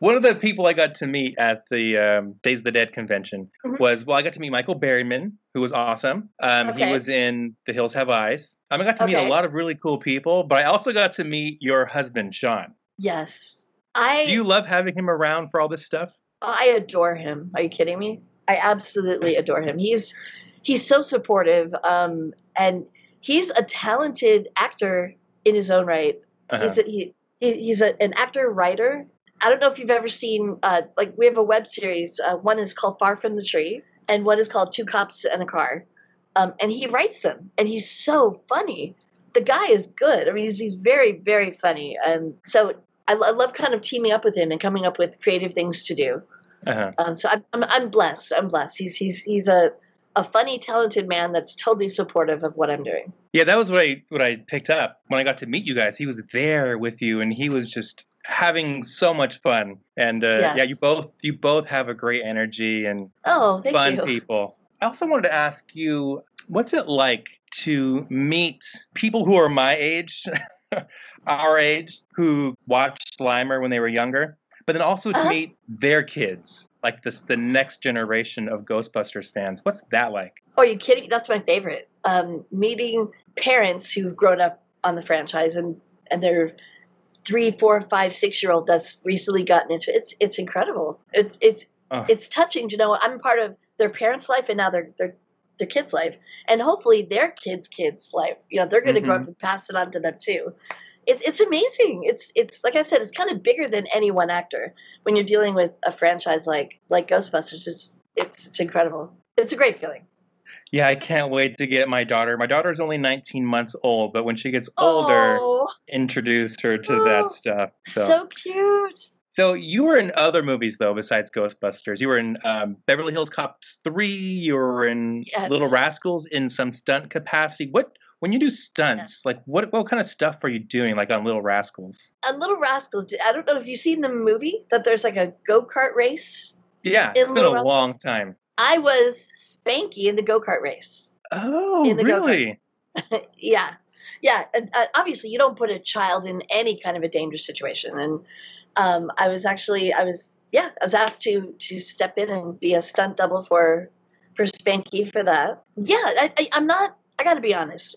One of the people I got to meet at the um, Days of the Dead convention Mhm. was well, I got to meet Michael Berryman, who was awesome. Um, He was in The Hills Have Eyes. Um, I got to meet a lot of really cool people, but I also got to meet your husband, Sean. Yes, I Do you love having him around for all this stuff? I adore him. Are you kidding me? I absolutely adore him. He's he's so supportive, um, and he's a talented actor in his own right. Uh-huh. He's a, he, he he's a, an actor writer. I don't know if you've ever seen uh, like we have a web series. Uh, one is called Far from the Tree, and one is called Two Cops and a Car. Um, and he writes them, and he's so funny. The guy is good. I mean, he's, he's very very funny, and so I, I love kind of teaming up with him and coming up with creative things to do. Uh-huh. Um, so I'm, I'm I'm blessed. I'm blessed. He's he's he's a a funny, talented man that's totally supportive of what I'm doing. Yeah, that was what I what I picked up when I got to meet you guys. He was there with you, and he was just having so much fun. And uh, yeah, you both you both have a great energy and Oh, thank fun you. people. I also wanted to ask you, what's it like to meet people who are my age, our age, who watched Slimer when they were younger, but then also to Uh-huh. meet their kids, like this the next generation of Ghostbusters fans. What's that like? Oh, are you kidding? That's my favorite. Um, meeting parents who've grown up on the franchise and and they're three, four, five, six year old that's recently gotten into it. It's it's incredible. It's it's Oh. it's touching to know I'm part of their parents' life and now their their their kids' life, and hopefully their kids' kids' life. You know, they're going to grow up and pass it on to them too. It's it's amazing. It's it's like I said, it's kind of bigger than any one actor when you're dealing with a franchise like like Ghostbusters. It's it's it's incredible. It's a great feeling. Yeah, I can't wait to get my daughter. My daughter's only 19 months old, but when she gets older, Oh, introduce her to Oh, that stuff. so, So, cute. so you were in other movies though besides Ghostbusters. You were in um, Beverly Hills Cops 3. You were in Yes. Little Rascals in some stunt capacity. What when you do stunts, like what what kind of stuff are you doing like on Little Rascals? On Little Rascals, I don't know if you've seen the movie that there's like a go kart race. Yeah, it's been a Little long time. I was Spanky in the go kart race. Oh, In the really? yeah, yeah. And uh, obviously, you don't put a child in any kind of a dangerous situation. And um, I was actually, I was, yeah, I was asked to to step in and be a stunt double for for Spanky for that. Yeah, I, I, I'm not. I got to be honest.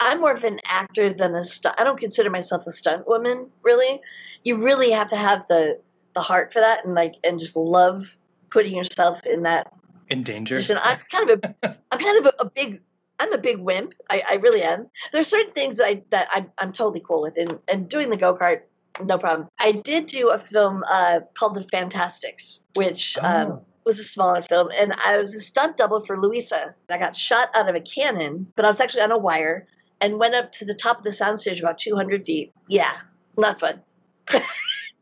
I'm more of an actor than a stunt. I don't consider myself a stunt woman. Really, you really have to have the the heart for that, and like, and just love putting yourself in that In danger. position. I'm kind of a, I'm kind of a, a big, I'm a big wimp. I, I really am. There's certain things that I that I'm, I'm totally cool with, and and doing the go kart, no problem. I did do a film uh, called The Fantasticks, which um, Oh. Was a smaller film, and I was a stunt double for Louisa. I got shot out of a cannon, but I was actually on a wire and went up to the top of the soundstage about 200 feet. Yeah, not fun.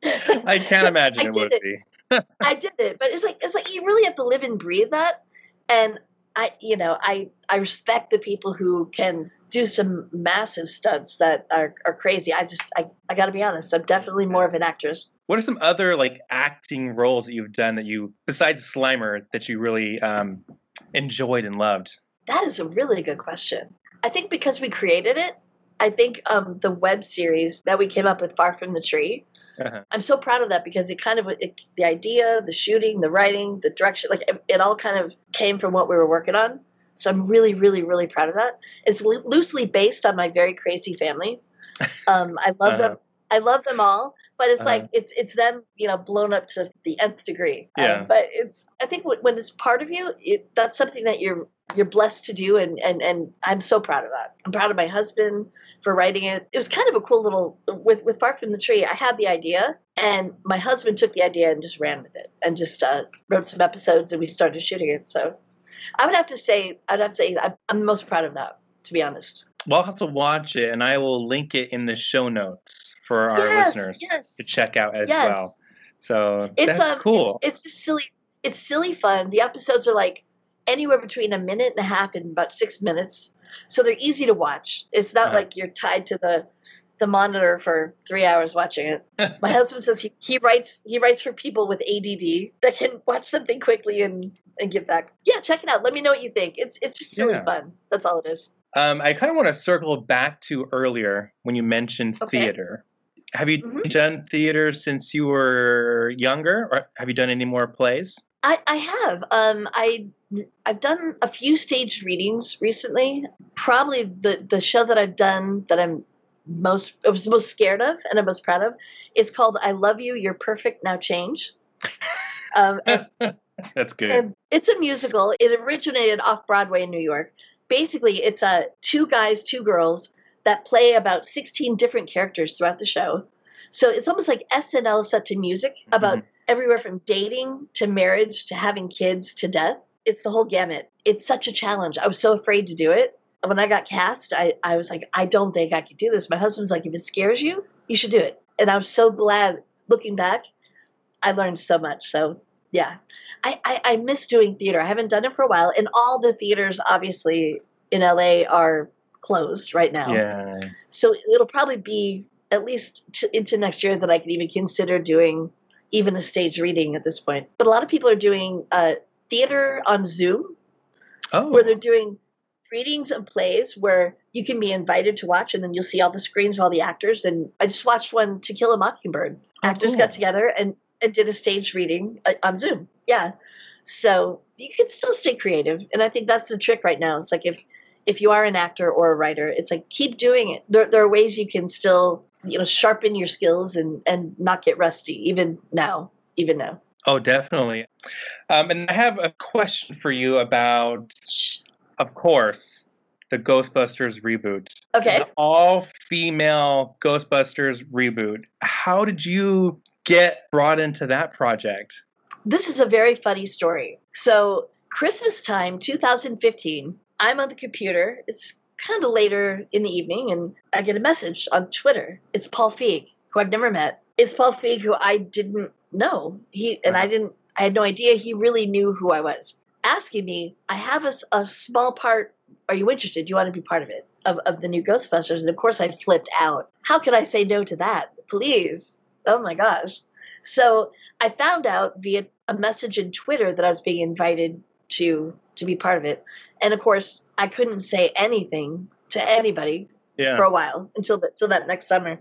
I can't imagine I it did would it. be. I did it, but it's like it's like you really have to live and breathe that. And I, you know, I I respect the people who can do some massive stunts that are, are crazy. I just I, I got to be honest. I'm definitely more of an actress. What are some other like acting roles that you've done that you, besides Slimer, that you really um, enjoyed and loved? That is a really good question. I think because we created it, I think um, the web series that we came up with, Far From the Tree, Uh-huh. I'm so proud of that because it kind of it, the idea, the shooting, the writing, the direction, like it, it all kind of came from what we were working on. So I'm really, really, really proud of that. It's loo- loosely based on my very crazy family. Um, I love them. I love them all, but it's Uh-huh. like it's it's them, you know, blown up to the nth degree. Um, Yeah. but it's I think when, when it's part of you, it, that's something that you're you're blessed to do, and and and I'm so proud of that. I'm proud of my husband for writing it. It was kind of a cool little with with Far from the Tree. I had the idea, and my husband took the idea and just ran with it, and just uh, wrote some episodes, and we started shooting it. So I would have to say I'd have to say I'm, I'm most proud of that, to be honest. Well, I'll have to watch it, and I will link it in the show notes for our Yes, listeners yes. to check out as yes. well. So It's that's um, cool. It's, it's just silly. It's silly fun. The episodes are like anywhere between a minute and a half and about six minutes, so they're easy to watch. It's not Uh-huh. like you're tied to the the monitor for three hours watching it. My husband says he, he writes he writes for people with ADD that can watch something quickly and and get back. Yeah, check it out. Let me know what you think. It's it's just silly Yeah. fun. That's all it is. Um, I kind of want to circle back to earlier when you mentioned Okay. theater. Have you Mhm. done theater since you were younger, or have you done any more plays? I, I have. Um, I I've done a few staged readings recently. Probably the the show that I've done that I'm most I was most scared of and I'm most proud of is called "I Love You, You're Perfect, Now Change." Um, and, That's good. and it's a musical. It originated off Broadway in New York. Basically, it's uh, two guys, two girls that play about 16 different characters throughout the show. So it's almost like SNL set to music about Mhm. everywhere from dating to marriage to having kids to death. It's the whole gamut. It's such a challenge. I was so afraid to do it. When I got cast, I, I was like, I don't think I could do this. My husband's like, if it scares you, you should do it. And I'm so glad looking back, I learned so much. So yeah, I, I, I miss doing theater. I haven't done it for a while. And all the theaters, obviously, in LA are closed right now. Yeah. So it'll probably be at least t- into next year that I can even consider doing even a stage reading at this point. But a lot of people are doing uh, theater on Zoom, Oh. where they're doing readings of plays where you can be invited to watch, and then you'll see all the screens of all the actors. And I just watched one, To Kill a Mockingbird. Oh, actors cool. got together and, and did a stage reading uh, on Zoom. Yeah. So you can still stay creative. And I think that's the trick right now. It's like if if you are an actor or a writer, it's like keep doing it. There, there are ways you can still, you know, sharpen your skills and, and not get rusty, even now. Even now. Oh, definitely. Um, and I have a question for you about, of course, the Ghostbusters reboot. Okay. All female Ghostbusters reboot. How did you get brought into that project? This is a very funny story. So, Christmas time, 2015, I'm on the computer. It's kind of later in the evening, and I get a message on Twitter. It's Paul Feig, who I've never met. It's Paul Feig, who I didn't know. He and I uh-huh. didn't. I had no idea he really knew who I was. Asking me, I have a, a small part. Are you interested? Do you want to be part of it? Of, of the new Ghostbusters? And of course, I flipped out. How could I say no to that? Please. Oh my gosh. So I found out via a message in Twitter that I was being invited to to be part of it, and of course I couldn't say anything to anybody Yeah. for a while until the, until that next summer.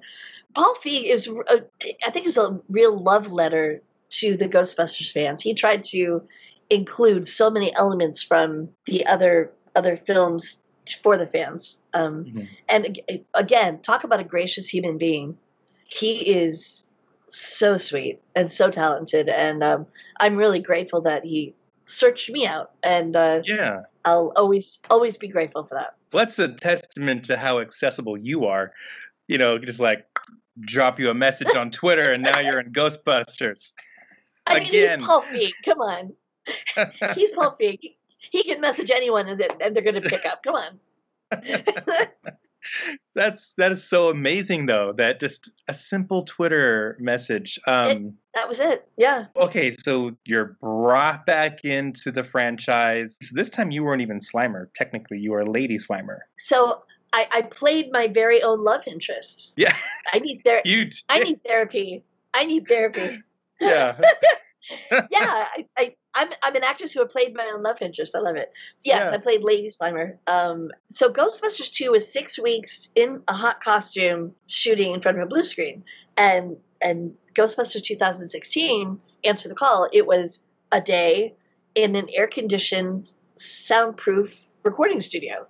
Paul Feig is, a, I think, it was a real love letter to the Ghostbusters fans. He tried to include so many elements from the other other films for the fans. Um, Mhm. And again, talk about a gracious human being. He is so sweet and so talented, and um, I'm really grateful that he searched me out, and uh, Yeah. I'll always always be grateful for that. Well, that's a testament to how accessible you are. You know, just like drop you a message on Twitter and now you're in Ghostbusters. I mean, Again. he's. Come on, he's Feig. He- can message anyone, and they- and they're going to pick up. Come on. That's that is so amazing though. That just a simple Twitter message. Um that was it. Yeah. okay, so you're brought back into the franchise. So this time you weren't even Slimer. Technically, you were Lady Slimer. So I, I played my very own love interest. Yeah. I need therapy. I need therapy. I need therapy. yeah. Yeah, I, I, I'm I'm an actress who have played my own love interest. I love it. Yes, Yeah. I played Lady Slimer. Um, so Ghostbusters 2 was six weeks in a hot costume shooting in front of a blue screen, and and Ghostbusters 2016 Answer the Call. It was a day in an air conditioned, soundproof recording studio.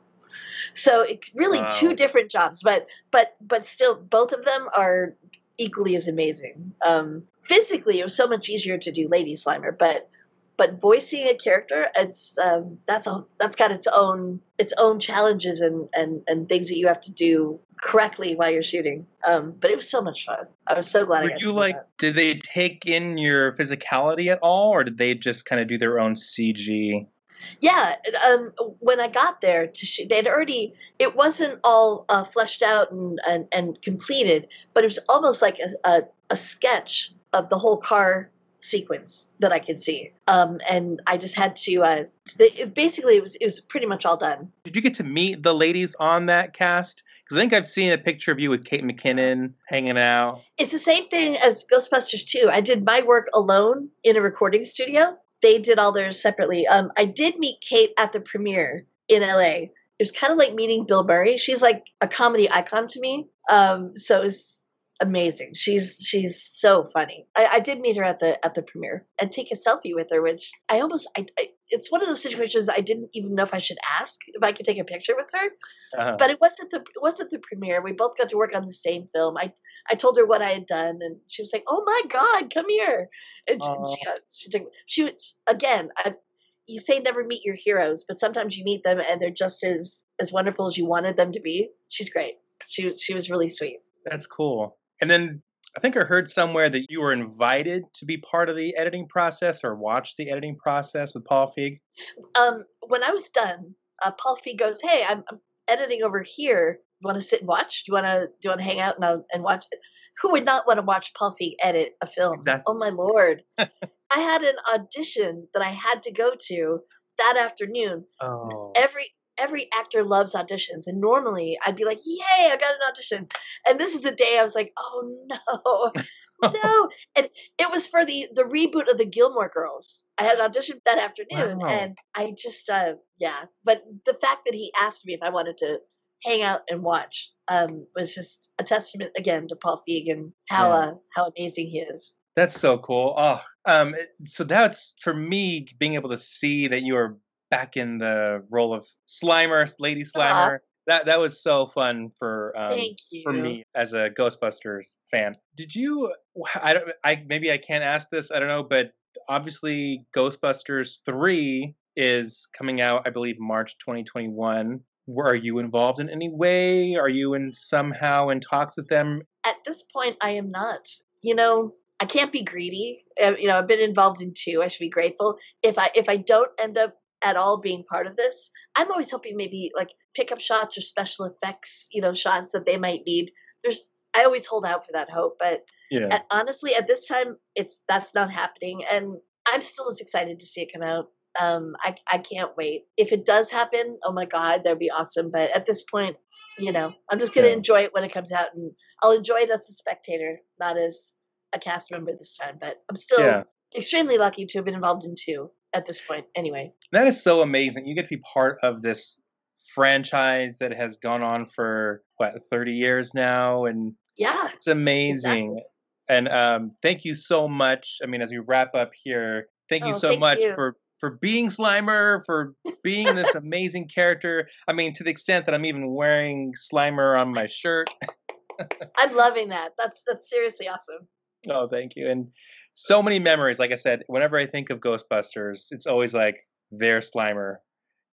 So it really Wow. two different jobs, but but but still both of them are equally as amazing. Um, physically, it was so much easier to do Lady Slimer, but but voicing a character, it's um, that's a that's got its own its own challenges and and and things that you have to do correctly while you're shooting. Um, but it was so much fun. I was so glad. I Were got you like? that. Did they take in your physicality at all, or did they just kind of do their own CG? Yeah, um, when I got there to shoot, they'd already. It wasn't all uh, fleshed out and, and and completed, but it was almost like a, a, a sketch of the whole car sequence that I could see. Um, and I just had to. Uh, they, it, basically, it was it was pretty much all done. Did you get to meet the ladies on that cast? Because I think I've seen a picture of you with Kate McKinnon hanging out. It's the same thing as Ghostbusters 2. I did my work alone in a recording studio. They did all theirs separately. Um, I did meet Kate at the premiere in LA. It was kind of like meeting Bill Murray. She's like a comedy icon to me. Um, so it was amazing. She's she's so funny. I, I did meet her at the at the premiere and take a selfie with her, which I almost I, I it's one of those situations I didn't even know if I should ask if I could take a picture with her Uh-huh. but it wasn't the it wasn't the premiere. We both got to work on the same film. I I told her what I had done, and she was like, "Oh my God, come here!" And she, and she, she took she was again. I, you say never meet your heroes, but sometimes you meet them and they're just as as wonderful as you wanted them to be. She's great. She was she was really sweet. That's cool. And then I think I heard somewhere that you were invited to be part of the editing process or watch the editing process with Paul Feig. Um, when I was done, uh, Paul Feig goes, "Hey, I'm, I'm editing over here. You want to sit and watch? Do you want to do you want to hang out and and watch? Who would not want to watch Paul Feig edit a film? Exactly. Oh my lord! I had an audition that I had to go to that afternoon. Oh. Every every actor loves auditions, and normally I'd be like, "Yay, I got an audition!" And this is a day I was like, "Oh no." No, and it was for the the reboot of the Gilmore Girls. I had an audition that afternoon, Wow. and I just uh yeah. But the fact that he asked me if I wanted to hang out and watch um was just a testament again to Paul Feig and how Yeah. uh how amazing he is. That's so cool. Oh, um, so that's for me being able to see that you are back in the role of Slimer, Lady Slimer. That that was so fun for um, for me as a Ghostbusters fan. Did you? I don't. I maybe I can't ask this. I don't know, but obviously Ghostbusters three is coming out. I believe March 2021. Were are you involved in any way? Are you in somehow in talks with them? At this point, I am not. You know, I can't be greedy. Uh, you know, I've been involved in two. I should be grateful. If I if I don't end up at all being part of this, I'm always hoping maybe like pickup shots or special effects, you know, shots that they might need. There's I always hold out for that hope, but Yeah. at, honestly, at this time, it's that's not happening, and I'm still as excited to see it come out. Um, I I can't wait. If it does happen, oh my god, that'd be awesome. But at this point, you know, I'm just gonna Yeah. enjoy it when it comes out, and I'll enjoy it as a spectator, not as a cast member this time. But I'm still Yeah. extremely lucky to have been involved in two at this point. Anyway, That is so amazing. You get to be part of this franchise that has gone on for what 30 years now and yeah, it's amazing. And um thank you so much. I mean as we wrap up here, thank you Oh, so thank much you. for for being Slimer, for being this amazing character. I mean to the extent that I'm even wearing Slimer on my shirt. I'm loving that. That's that's seriously awesome. Oh, thank you. And so many memories. Like I said, whenever I think of Ghostbusters, it's always like their Slimer.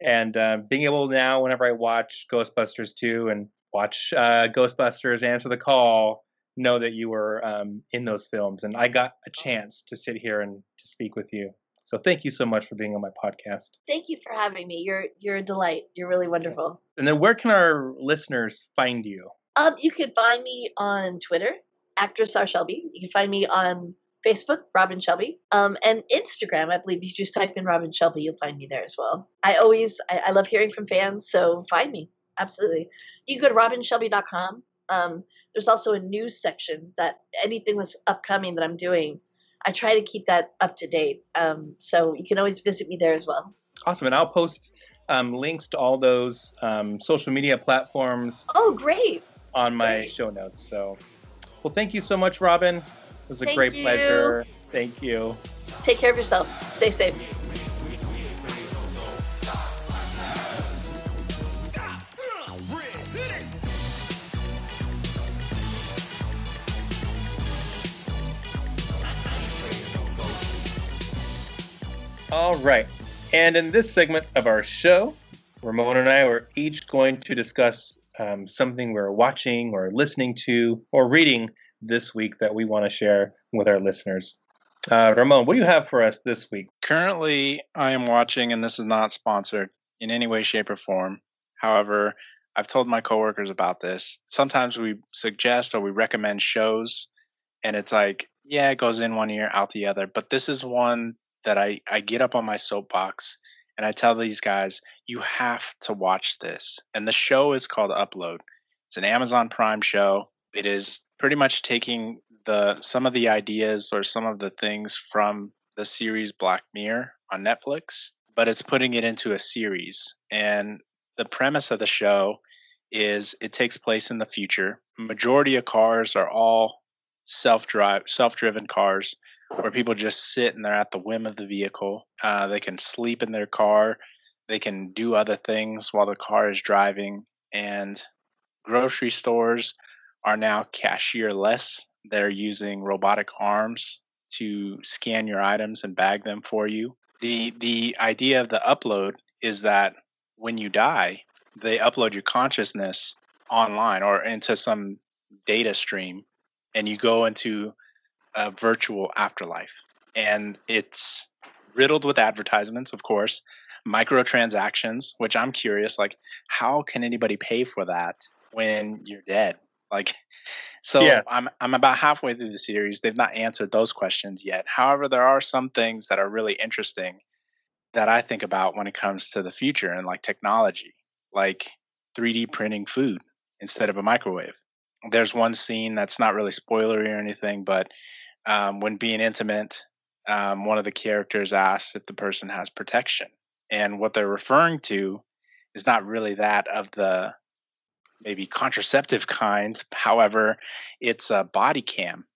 And uh, being able now, whenever I watch Ghostbusters 2 and watch uh, Ghostbusters Answer the Call, know that you were um, in those films. And I got a chance to sit here and to speak with you. So thank you so much for being on my podcast. Thank you for having me. You're you're a delight. You're really wonderful. And then where can our listeners find you? Um, you can find me on Twitter, actress R Shelby. You can find me on Facebook, Robin Shelby, um, and Instagram. I believe you just type in Robin Shelby, you'll find me there as well. I always, I, I love hearing from fans, so find me absolutely. You can go to robinshelby.com. Um, there's also a news section that anything that's upcoming that I'm doing, I try to keep that up to date. Um, so you can always visit me there as well. Awesome. And I'll post um, links to all those um, social media platforms Oh, great. on my Great. show notes. So, well, thank you so much, Robin. It was a Thank great you. pleasure. Thank you. Take care of yourself. Stay safe. All right. And in this segment of our show, Ramon and I are each going to discuss um, something we're watching or listening to or reading this week that we want to share with our listeners. Uh, Ramon, what do you have for us this week? Currently, I am watching, and this is not sponsored in any way, shape, or form. However, I've told my coworkers about this. Sometimes we suggest or we recommend shows, and it's like, yeah, it goes in one ear, out the other. But this is one that I, I get up on my soapbox and I tell these guys, you have to watch this. And the show is called Upload. It's an Amazon Prime show. It is pretty much taking the some of the ideas or some of the things from the series Black Mirror on Netflix, but it's putting it into a series. And the premise of the show is it takes place in the future. Majority of cars are all self-drive, self-driven cars where people just sit and they're at the whim of the vehicle. Uh, they can sleep in their car. They can do other things while the car is driving. And grocery stores are now cashierless. They're using robotic arms to scan your items and bag them for you. The the idea of the upload is that when you die, they upload your consciousness online or into some data stream and you go into a virtual afterlife. And it's riddled with advertisements, of course, microtransactions, which I'm curious like how can anybody pay for that when you're dead? Like so Yeah. I'm I'm about halfway through the series. They've not answered those questions yet. However, there are some things that are really interesting that I think about when it comes to the future and like technology, like 3D printing food instead of a microwave. There's one scene that's not really spoilery or anything, but um, when being intimate, um, one of the characters asks if the person has protection. And what they're referring to is not really that of the maybe contraceptive kind. However, it's a body cam.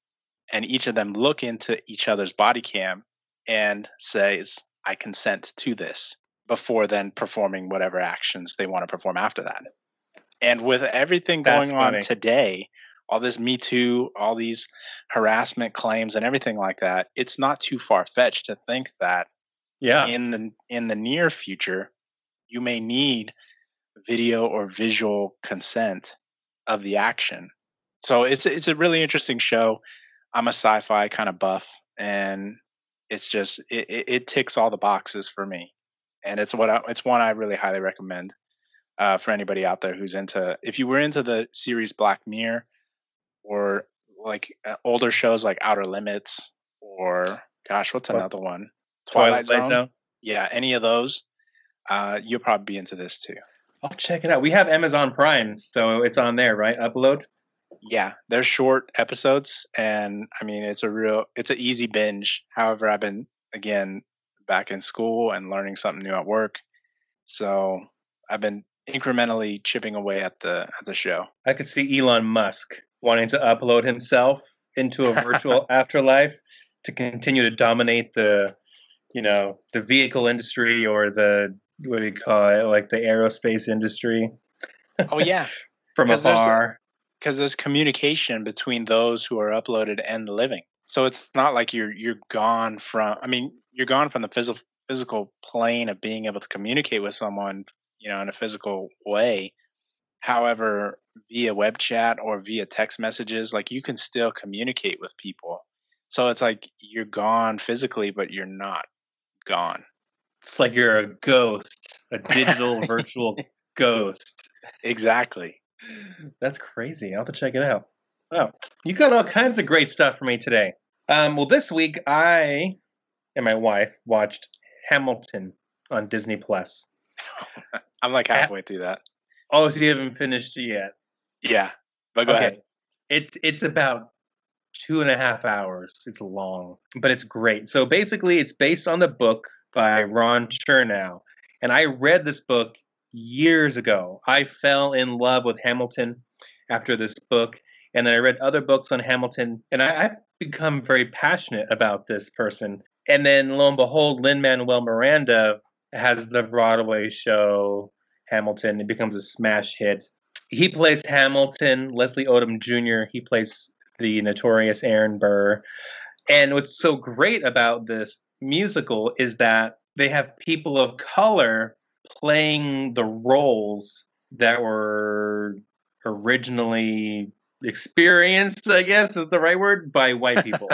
And each of them look into each other's body cam and says, I consent to this before then performing whatever actions they want to perform after that. And with everything That's going on funny. today, all this Me Too, all these harassment claims and everything like that, it's not too far fetched to think that Yeah. in the in the near future, you may need video or visual consent of the action. So it's it's a really interesting show. I'm a sci-fi kind of buff, and it's just it, it, it ticks all the boxes for me, and it's what I, it's one I really highly recommend uh, for anybody out there who's into. If you were into the series Black Mirror, or like uh, older shows like Outer Limits, or gosh, what's What? another one? Twilight Zone. Yeah, any of those, uh, you'll probably be into this too. I'll check it out. We have Amazon Prime, so it's on there, right? Upload. Yeah, they're short episodes, and I mean it's a real, it's an easy binge. However, I've been again back in school and learning something new at work, so I've been incrementally chipping away at the at the show. I could see Elon Musk wanting to upload himself into a virtual afterlife to continue to dominate the, you know, the vehicle industry or the what do you call it, like the aerospace industry Oh yeah, from there's afar. because there's communication between those who are uploaded and the living. So it's not like you're you're gone from. I mean, you're gone from the physical physical plane of being able to communicate with someone, you know, in a physical way. However, via web chat or via text messages, like you can still communicate with people. So it's like you're gone physically, but you're not gone. It's like you're a ghost, a digital virtual ghost. Exactly. That's crazy. I'll have to check it out. Wow. You got all kinds of great stuff for me today. Um, well, this week I and my wife watched Hamilton on Disney Plus. I'm like Ha- halfway through that. Oh, so you haven't finished it yet? Yeah, but go Okay. ahead. It's it's about two and a half hours. It's long, but it's great. So basically, it's based on the book by Ron Chernow. And I read this book years ago. I fell in love with Hamilton after this book. And then I read other books on Hamilton, and I, I've become very passionate about this person. And then lo and behold, Lin Manuel Miranda has the Broadway show Hamilton. It becomes a smash hit. He plays Hamilton. Leslie Odom Jr. He plays the notorious Aaron Burr. And what's so great about this musical is that they have people of color playing the roles that were originally experienced, I guess is the right word, by white people.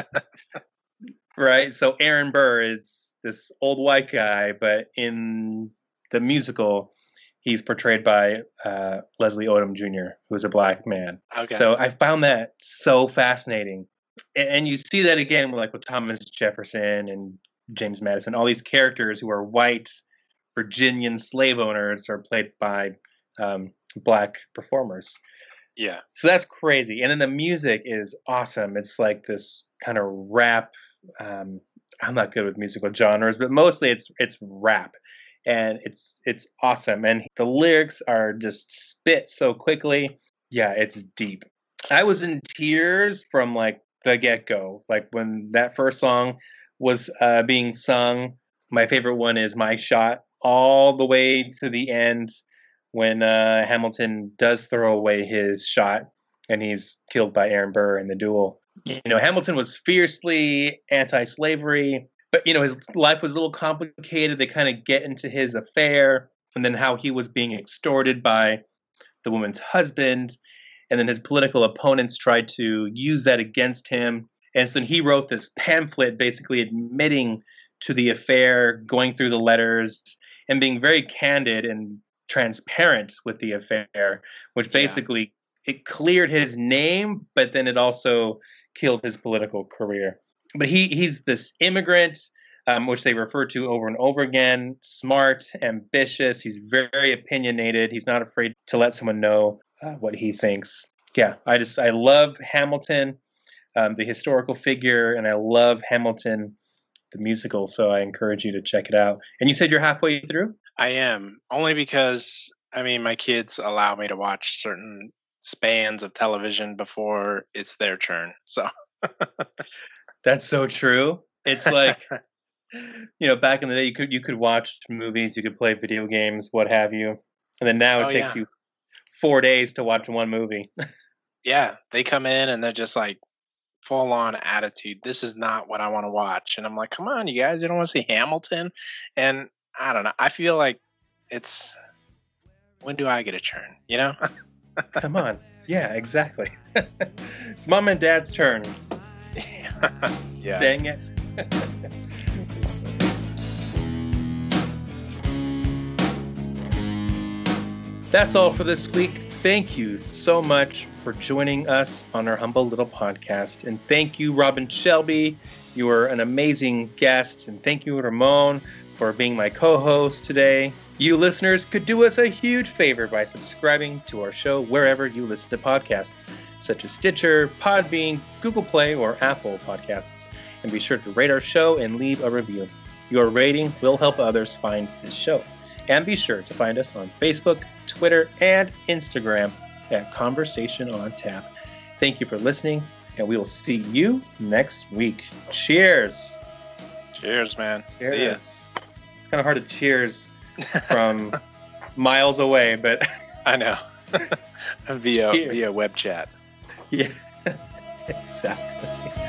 right? So Aaron Burr is this old white guy, but in the musical, he's portrayed by uh, Leslie Odom Jr., who's a black man. Okay. So I found that so fascinating. And you see that again, like with Thomas Jefferson and James Madison. All these characters who are white Virginian slave owners are played by um, black performers. yeah. So that's crazy. And then the music is awesome. It's like this kind of rap. Um, I'm not good with musical genres, but mostly it's it's rap, and it's it's awesome. And the lyrics are just spit so quickly. Yeah, it's deep. I was in tears from like the get go. Like when that first song was uh, being sung. My favorite one is "My Shot," all the way to the end when uh, Hamilton does throw away his shot and he's killed by Aaron Burr in the duel. You know, Hamilton was fiercely anti-slavery, but you know his life was a little complicated. They kind of get into his affair and then how he was being extorted by the woman's husband, and then his political opponents tried to use that against him. And so then he wrote this pamphlet basically admitting to the affair, going through the letters, and being very candid and transparent with the affair, which Yeah. basically it cleared his name, but then it also killed his political career. But he he's this immigrant, um, which they refer to over and over again. Smart, ambitious. He's very opinionated. He's not afraid to let someone know uh, what he thinks. Yeah, I just I love Hamilton, um, the historical figure, and I love Hamilton, the musical. So I encourage you to check it out. And you said you're halfway through. I am only because I mean my kids allow me to watch certain spans of television before it's their turn. So That's so true. It's like you know, back in the day, you could you could watch movies, you could play video games, what have you, and then now it Oh, takes yeah. you four days to watch one movie. yeah, they come in and they're just like full on attitude. This is not what I want to watch. And I'm like, come on, you guys, you don't want to see Hamilton? And I don't know. I feel like it's when do I get a turn? You know? Come on, yeah, exactly. it's mom and dad's turn. yeah. Dang it. That's all for this week. Thank you so much for joining us on our humble little podcast. And thank you, Robin Shelby. You were an amazing guest. And thank you, Ramon, for being my co host today. You listeners could do us a huge favor by subscribing to our show wherever you listen to podcasts, such as Stitcher, Podbean, Google Play, or Apple Podcasts. And be sure to rate our show and leave a review. Your rating will help others find this show. And be sure to find us on Facebook, Twitter, and Instagram at Conversation on Tap. Thank you for listening, and we will see you next week. Cheers. Cheers, man. See ya. It's kind of hard to cheers from miles away, but I know. via Cheers. via web chat. yeah, exactly.